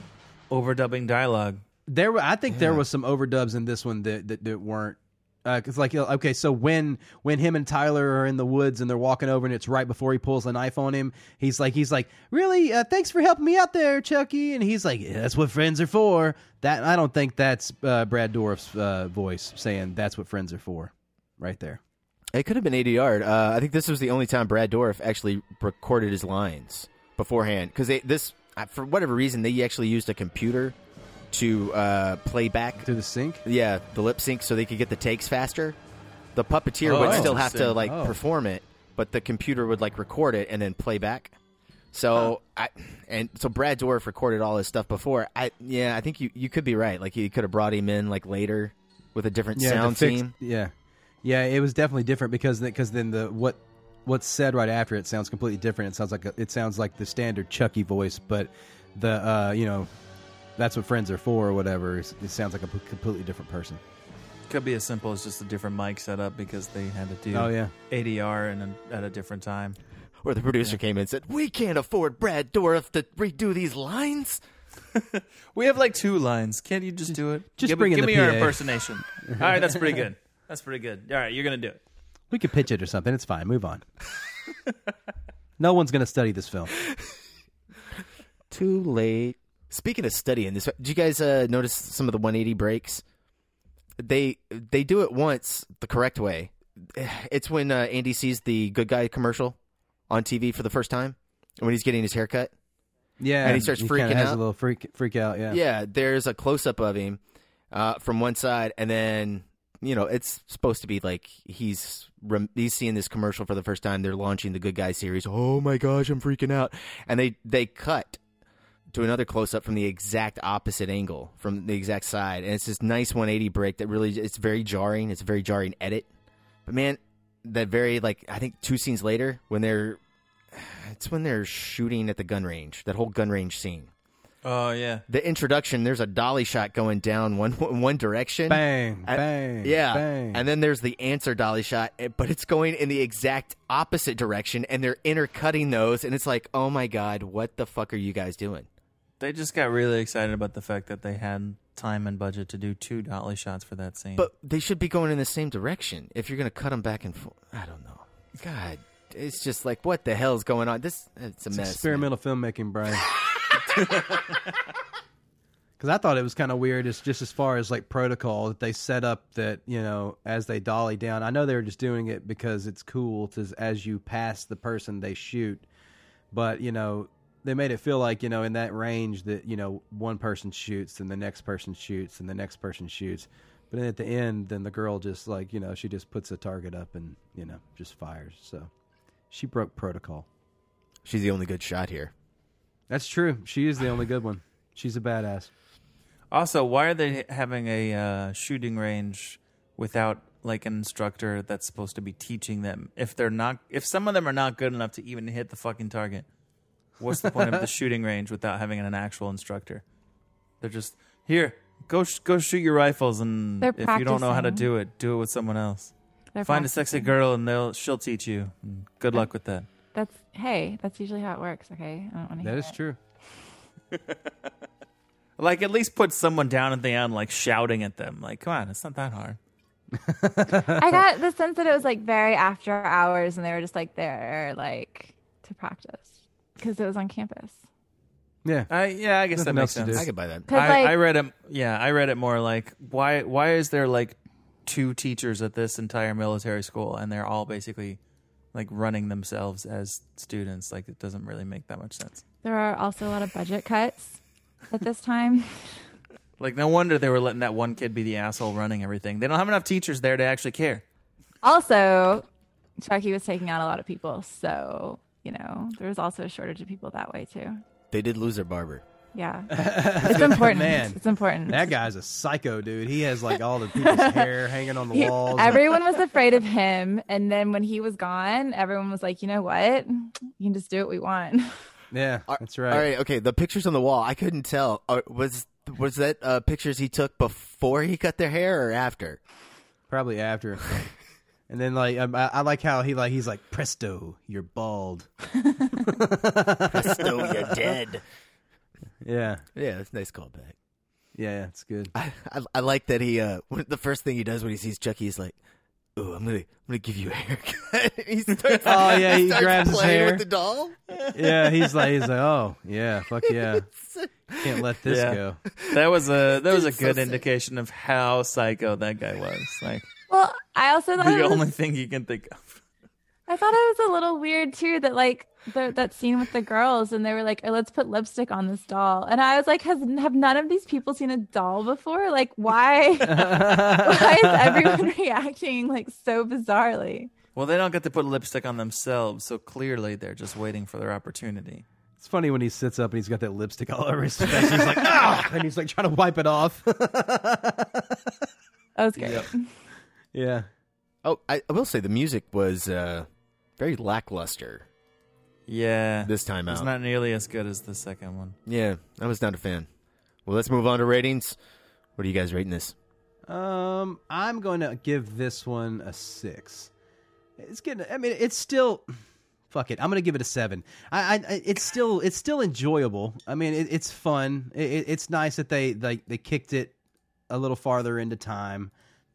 overdubbing dialogue." There, I think there was some overdubs in this one that that, that weren't. Because like okay, so when when him and Tyler are in the woods and they're walking over and it's right before he pulls the knife on him, he's like he's like really uh, thanks for helping me out there, Chucky, and he's like yeah, that's what friends are for. That I don't think that's uh, Brad Dourif's uh, voice saying that's what friends are for, right there. It could have been ADR. Uh, I think this was the only time Brad Dourif actually recorded his lines beforehand because this, uh, for whatever reason, they actually used a computer to uh, play back to the sync. Yeah, the lip sync, so they could get the takes faster. The puppeteer would Oh, still have to interesting. like Oh. perform it, but the computer would like record it and then play back. So I and so Brad Dourif recorded all his stuff before. I yeah, I think you you could be right. Like you could have brought him in like later with a different the sound fix- team. Yeah, yeah, it was definitely different because because then the what what's said right after it sounds completely different. It sounds like a, it sounds like the standard Chucky voice, but the uh, you know that's what friends are for or whatever. It it sounds like a p- completely different person. Could be as simple as just a different mic setup because they had to do Oh, yeah. ADR and at a different time. Where the producer came in and said, "We can't afford Brad Dourif to redo these lines." We have like two lines. Can't you just do it? Just give, bring me- in give the me your PA. impersonation. All right, that's pretty good. That's pretty good. All right, you're gonna do it. We could pitch it or something. It's fine. Move on. no one's going to study this film. Too late. Speaking of studying this, did you guys uh, notice some of the 180 breaks? They they do it once the correct way. It's when uh, Andy sees the good guy commercial on TV for the first time when he's getting his haircut. Yeah, and he starts kinda freaking has out. a little freak freak out. Yeah, Yeah, there's a close up of him uh, from one side, and then you know it's supposed to be like he's rem- he's seeing this commercial for the first time. They're launching the Good Guy series. Oh my gosh, I'm freaking out! And they they cut to another close up from the exact opposite angle, from the exact side, and it's this nice 180 break that really it's very jarring. It's a very jarring edit. But man, that very like I think two scenes later when they're it's when they're shooting at the gun range. That whole gun range scene. Oh yeah. The introduction. There's a dolly shot going down one one direction. Bang, And- bang, yeah. bang. And then there's the answer dolly shot, eh, but it's going in the exact opposite direction, and they're intercutting those, and it's like, oh my god, what the fuck are you guys doing? They just got really excited about the fact that they had time and budget to do two dolly shots for that scene. But they should be going in the same direction. If you're going to cut them back and forth, I don't know. God, it's just like what the hell's going on? This it's a It's mess. experimental filmmaking, Brian. Because I thought it was kind of weird, it's just as far as like protocol that they set up that you know as they dolly down. I know they were just doing it because it's cool to as you pass the person they shoot, but you know they made it feel like you know in that range that you know one person shoots and the next person shoots and the next person shoots, but then at the end, then the girl just like you know she just puts a target up and you know just fires. So she broke protocol. She's the only good shot here. That's true. She is the only good one. She's a badass. Also, why are they having a uh, shooting range without like an instructor that's supposed to be teaching them? If they're not, if some of them are not good enough to even hit the fucking target, what's the point of the shooting range without having an actual instructor? They're just here. Go sh- go shoot your rifles, and They're if you don't know how to practicing. do it, do it with someone else. They're Find a sexy practicing. girl, and they'll she'll teach you. And Good luck with that. That's hey, that's usually how it works. Okay, I don't want to. That is true. Like at least put someone down at the end, like shouting at them. Like, come on, it's not that hard. I got the sense that it was like very after hours, and they were just like there, like to practice because it was on campus. Yeah, I yeah, I guess Nothing that makes else to sense. I could buy that. 'Cause, I, like- I read it. Yeah, I read it more like why why is there like two teachers at this entire military school and they're all basically like running themselves as students? Like it doesn't really make that much sense. There are also a lot of budget cuts at this time. Like no wonder they were letting that one kid be the asshole running everything. They don't have enough teachers there to actually care. Also, Chucky was taking out a lot of people, so you know there was also a shortage of people that way too. They did lose their barber. Yeah, it's important. Man, it's important. That guy's a psycho, dude. He has like all the people's hair hanging on the He- walls. everyone was afraid of him, and then when he was gone, everyone was like, "You know what? You can just do what we want." yeah, that's right. All right, okay. The pictures on the wall, I couldn't tell. Uh, was was that uh, pictures he took before he cut their hair or after? Probably after. And then like um, I, I like how he like he's like presto, you're bald. Presto, you're dead. Yeah, Yeah, that's a nice callback. yeah, it's good. I, I I like that he uh the first thing he does when he sees Chucky is like, "Oh, I'm gonna I'm gonna give you a haircut." he starts, Oh, yeah, he starts grabs his playing hair. with the doll. Yeah, he's like he's like oh yeah, fuck yeah, can't let this Yeah. go. That was a that was a It's so good sick. indication of how psycho that guy was. Like well, I also thought the it was, only thing you can think of. I thought it was a little weird too that like the, that scene with the girls and they were like, oh, "Let's put lipstick on this doll," and I was like, "Has have none of these people seen a doll before? Like, why? why is everyone reacting like so bizarrely?" Well, they don't get to put lipstick on themselves, so clearly they're just waiting for their opportunity. It's funny when he sits up and he's got that lipstick all over his face. He's like ah, and he's like trying to wipe it off. That was great. Yeah, Oh, I, I will say the music was uh very lackluster Yeah, this time out. it's not nearly as good as the second one. Yeah, I was not a fan. Well, let's move on to ratings. What are you guys rating this? Um, I'm going to give this one a six. It's getting. I mean, it's still. Fuck it. I'm going to give it a seven. I, I, I- it's still, it's still enjoyable. I mean, it, it's fun. It, it- it's nice that they, like, they kicked it a little farther into time.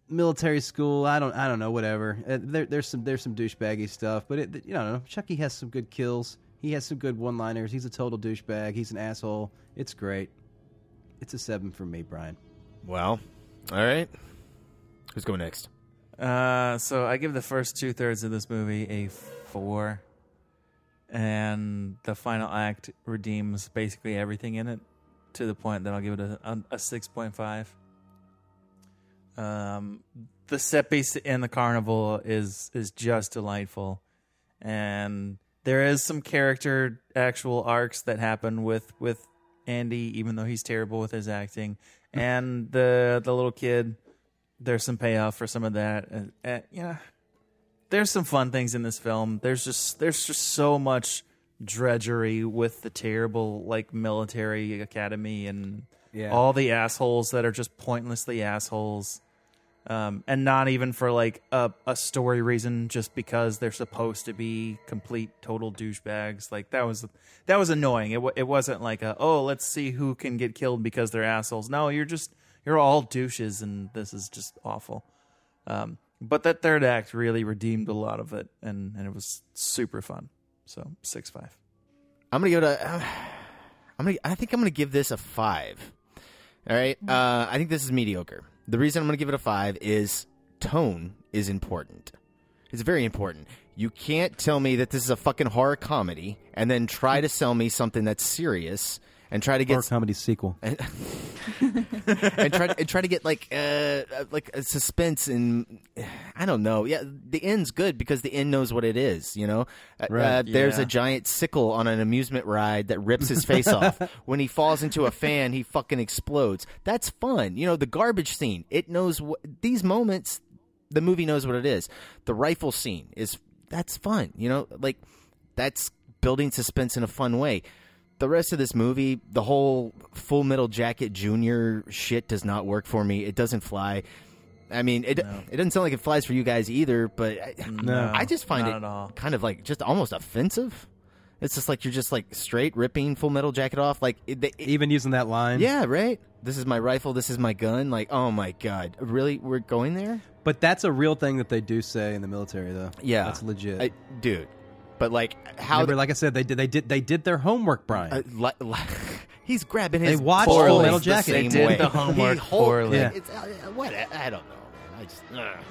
Military school. I don't, I don't know. Whatever. Uh, there, there's some, there's some douchebaggy stuff, but it, you know, Chucky has some good kills. He has some good one-liners. He's a total douchebag. He's an asshole. It's great. It's a seven for me, Brian. Well, all right. Who's going next? Uh, so I give the first two thirds of this movie a four, and the final act redeems basically everything in it to the point that I'll give it a, a, a six point five. Um, the set piece in the carnival is is just delightful, and there is some character actual arcs that happen with with Andy, even though he's terrible with his acting, and the the little kid. There's some payoff for some of that, and, and yeah, there's some fun things in this film. There's just there's just so much drudgery with the terrible like military academy and Yeah. all the assholes that are just pointlessly assholes. Um, and not even for like a, a story reason, just because they're supposed to be complete total douchebags. Like that was that was annoying. It wa- it wasn't like a oh let's see who can get killed because they're assholes. No, you're just you're all douches, and this is just awful. Um, but that third act really redeemed a lot of it, and, and it was super fun. So six five. I'm gonna go to. Uh, I'm gonna. I think I'm gonna give this a five. All right. Uh, I think this is mediocre. The reason I'm gonna give it a five is tone is important. It's very important. You can't tell me that this is a fucking horror comedy and then try to sell me something that's serious and try to get Horror comedy sequel. and, and try to, and try to get like uh like a suspense and I don't know. Yeah, the end's good because the end knows what it is. You know, Uh, Right. uh, there's Yeah. a giant sickle on an amusement ride that rips his face off. When he falls into a fan, he fucking explodes. That's fun. You know, the garbage scene. It knows what these moments. The movie knows what it is. The rifle scene is that's fun. You know, like that's building suspense in a fun way. The rest of this movie, the whole Full Metal Jacket Junior shit does not work for me. It doesn't fly. I mean, it it doesn't sound like it flies for you guys either, but I, No, I just find it kind of like just almost offensive. It's just like you're just like straight ripping Full Metal Jacket off, like it, they, Even using that line. yeah, right. This is my rifle. This is my gun. Like, oh my god, really? We're going there? But that's a real thing that they do say in the military, though. Yeah, that's legit. I, dude. But like, how? Remember, like I said, they did they did they did their homework, Brian. uh, li- li- he's grabbing his. They his watched balls Full Metal the Jacket. same They did way. the homework He hold- poorly. Yeah. It's, uh, what? I don't know, man. I just. ugh.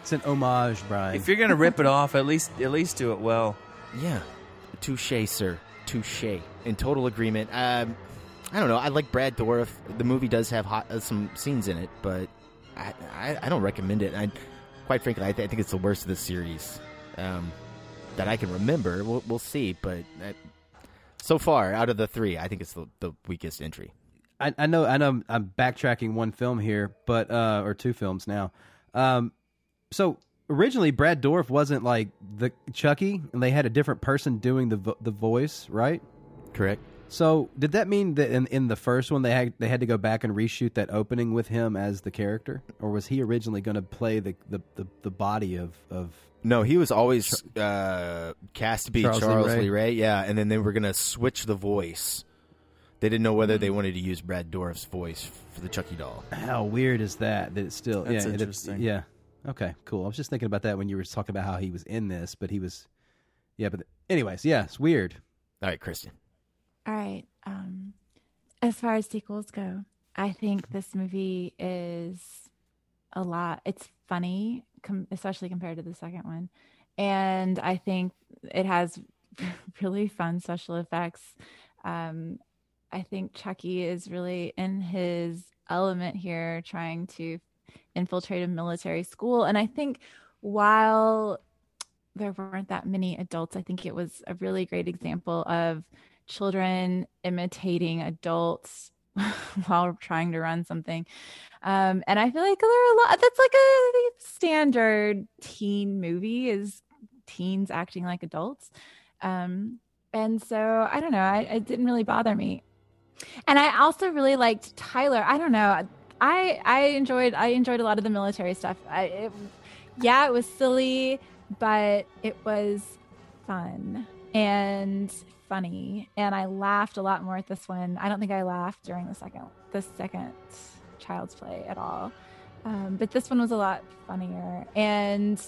it's an homage, Brian. If you're gonna rip it off, at least at least do it well. Yeah, touche, sir. Touche. In total agreement. Um, I don't know. I like Brad Dourif. The movie does have hot, uh, some scenes in it, but I, I, I don't recommend it. I, quite frankly, I, th- I think it's the worst of the series um, that I can remember. We'll, we'll see, but uh, so far, out of the three, I think it's the, the weakest entry. I, I know I know I'm, I'm backtracking one film here, but uh, or two films now. Um, so originally Brad Dourif wasn't like the Chucky, and they had a different person doing the vo- the voice, right? Correct. So did that mean that in, in the first one they had they had to go back and reshoot that opening with him as the character, or was he originally going to play the, the, the, the body of, of No, he was always uh, cast to be Charles Charles, Lee Ray. Lee Ray. Yeah, and then they were going to switch the voice. They didn't know whether they wanted to use Brad Dourif's voice for the Chucky doll. How weird is that? That it's still That's yeah, it- interesting. yeah. Okay, cool. I was just thinking about that when you were talking about how he was in this, but he was, yeah. But anyways, yeah, it's weird. All right, Kristen. All right. Um, as far as sequels go, I think this movie is a lot. It's funny, com- especially compared to the second one, and I think it has really fun special effects. Um, I think Chucky is really in his element here, trying to infiltrate a military school, and I think while there weren't that many adults, I think it was a really great example of children imitating adults while trying to run something. Um, and I feel like there are a lot that's like a standard teen movie is teens acting like adults. Um, and so I don't know, I, it didn't really bother me. And I also really liked Tyler. I don't know. I I enjoyed I enjoyed a lot of the military stuff. I, it, yeah, it was silly, but it was fun and funny, and I laughed a lot more at this one. I don't think I laughed during the second the second Child's Play at all, um, but this one was a lot funnier, and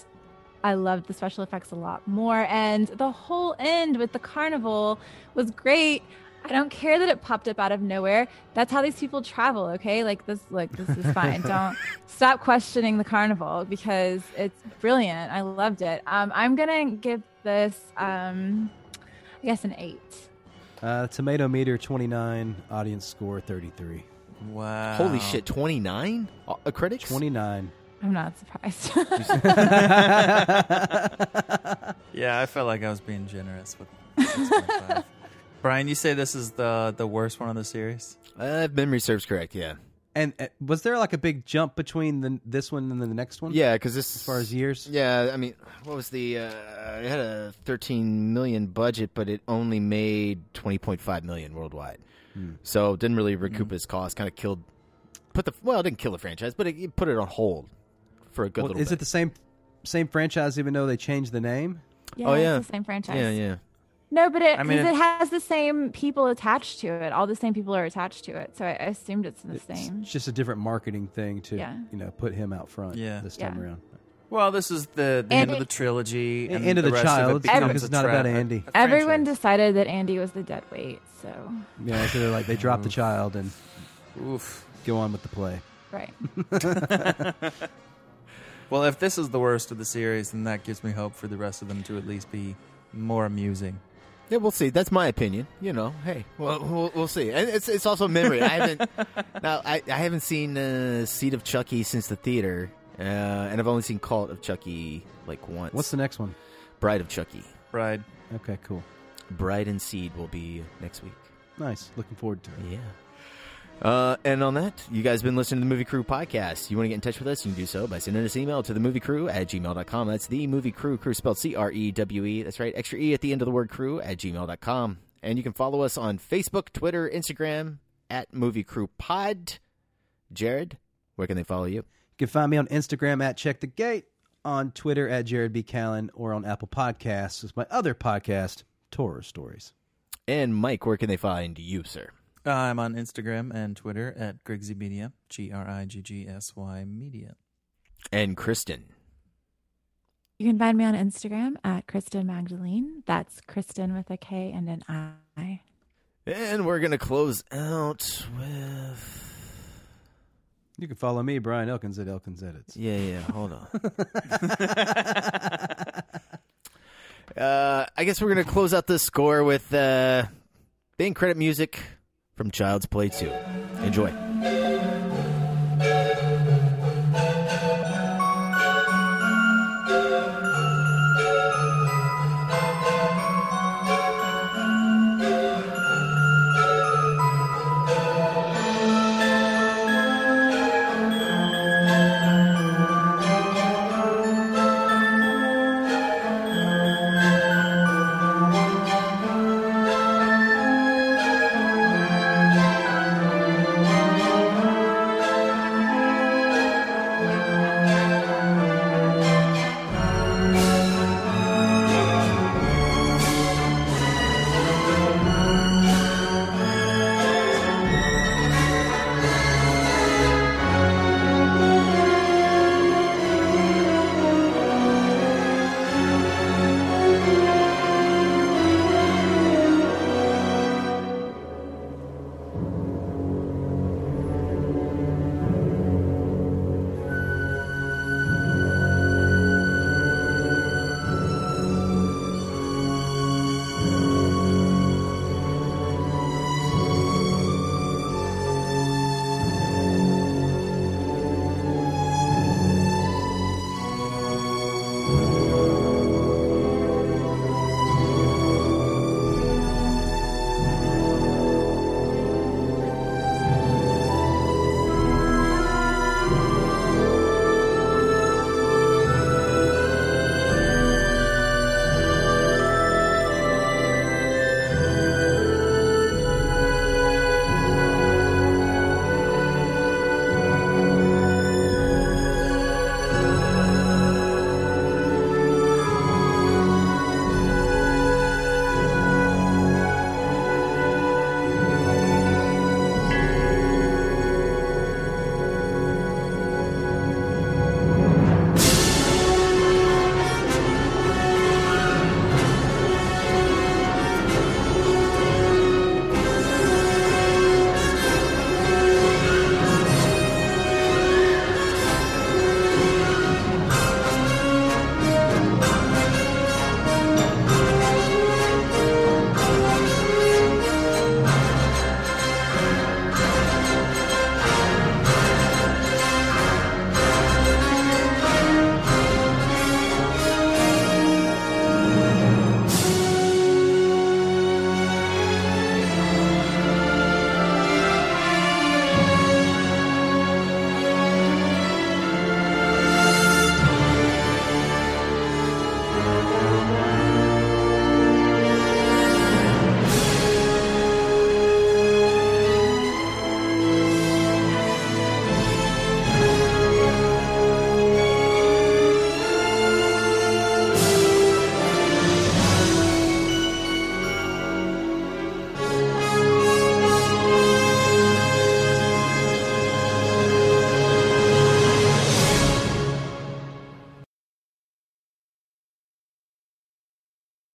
I loved the special effects a lot more. And the whole end with the carnival was great. I don't care that it popped up out of nowhere. That's how these people travel, okay? Like this like this is fine. don't stop questioning the carnival because it's brilliant. I loved it. Um I'm going to give this um I guess an 8. Uh, tomato meter twenty nine, audience score thirty three. Wow. Holy shit, 29 uh, critics? Twenty nine. I'm not surprised. Yeah, I felt like I was being generous with 6.5. Brian, you say this is the the worst one of the series? Uh, if memory serves correct, yeah. And uh, was there like a big jump between the, this one and then the next one? Yeah, because this as far as years. Yeah, I mean, what was the? Uh, it had a 13 million budget, but it only made 20.5 million worldwide. Hmm. So didn't really recoup its cost. Kind of killed, put the well, it didn't kill the franchise, but it, it put it on hold for a good Well, little is bit. it the same same franchise even though they changed the name? Yeah, oh it's yeah, the same franchise. Yeah, yeah. No, but it I mean, 'cause it- it has the same people attached to it. All the same people are attached to it, so I I assumed it's the same. It's just a different marketing thing to Yeah. you know put him out front. Yeah. this time Yeah. around. Well, this is the, the And end of the trilogy. And end of the rest child, Of it becomes because it's not tra- about a- Andy. a Everyone franchise. decided that Andy was the dead weight, so Yeah, so they're like they drop the mm. child and Oof. go on with the play. right. Well, if this is the worst of the series, then that gives me hope for the rest of them to at least be more amusing. Yeah, we'll see. That's my opinion. You know, hey, well, we'll, we'll see. And it's it's also a memory. I haven't now. I, I haven't seen uh, Seed of Chucky since the theater, uh, and I've only seen Cult of Chucky like once. What's the next one? Bride of Chucky? Bride. Okay, cool. Bride and Seed will be next week. Nice. Looking forward to it. Yeah. Uh, and on that, you guys have been listening to the Movie Crew podcast. You want to get in touch with us, you can do so by sending us an email to the movie crew at gmail.com. That's the movie crew, crew spelled C R E W E. That's right, extra E at the end of the word crew at gmail.com. And you can follow us on Facebook, Twitter, Instagram at Movie Crew Pod. Jared, where can they follow you? You can find me on Instagram at Check the Gate, on Twitter at Jared B. Callen, or on Apple Podcasts as my other podcast, Torah Stories. And Mike, where can they find you, sir? I'm on Instagram and Twitter at Griggsy Media, G R I G G S Y Media. And Kristen. You can find me on Instagram at Kristen Magdalene. That's Kristen with a K and an I. And we're going to close out with. You can follow me, Brian Elkins at Elkins Edits. Yeah, yeah, hold on. uh, I guess we're going to close out this score with uh, the end credit music from Child's Play 2. Enjoy.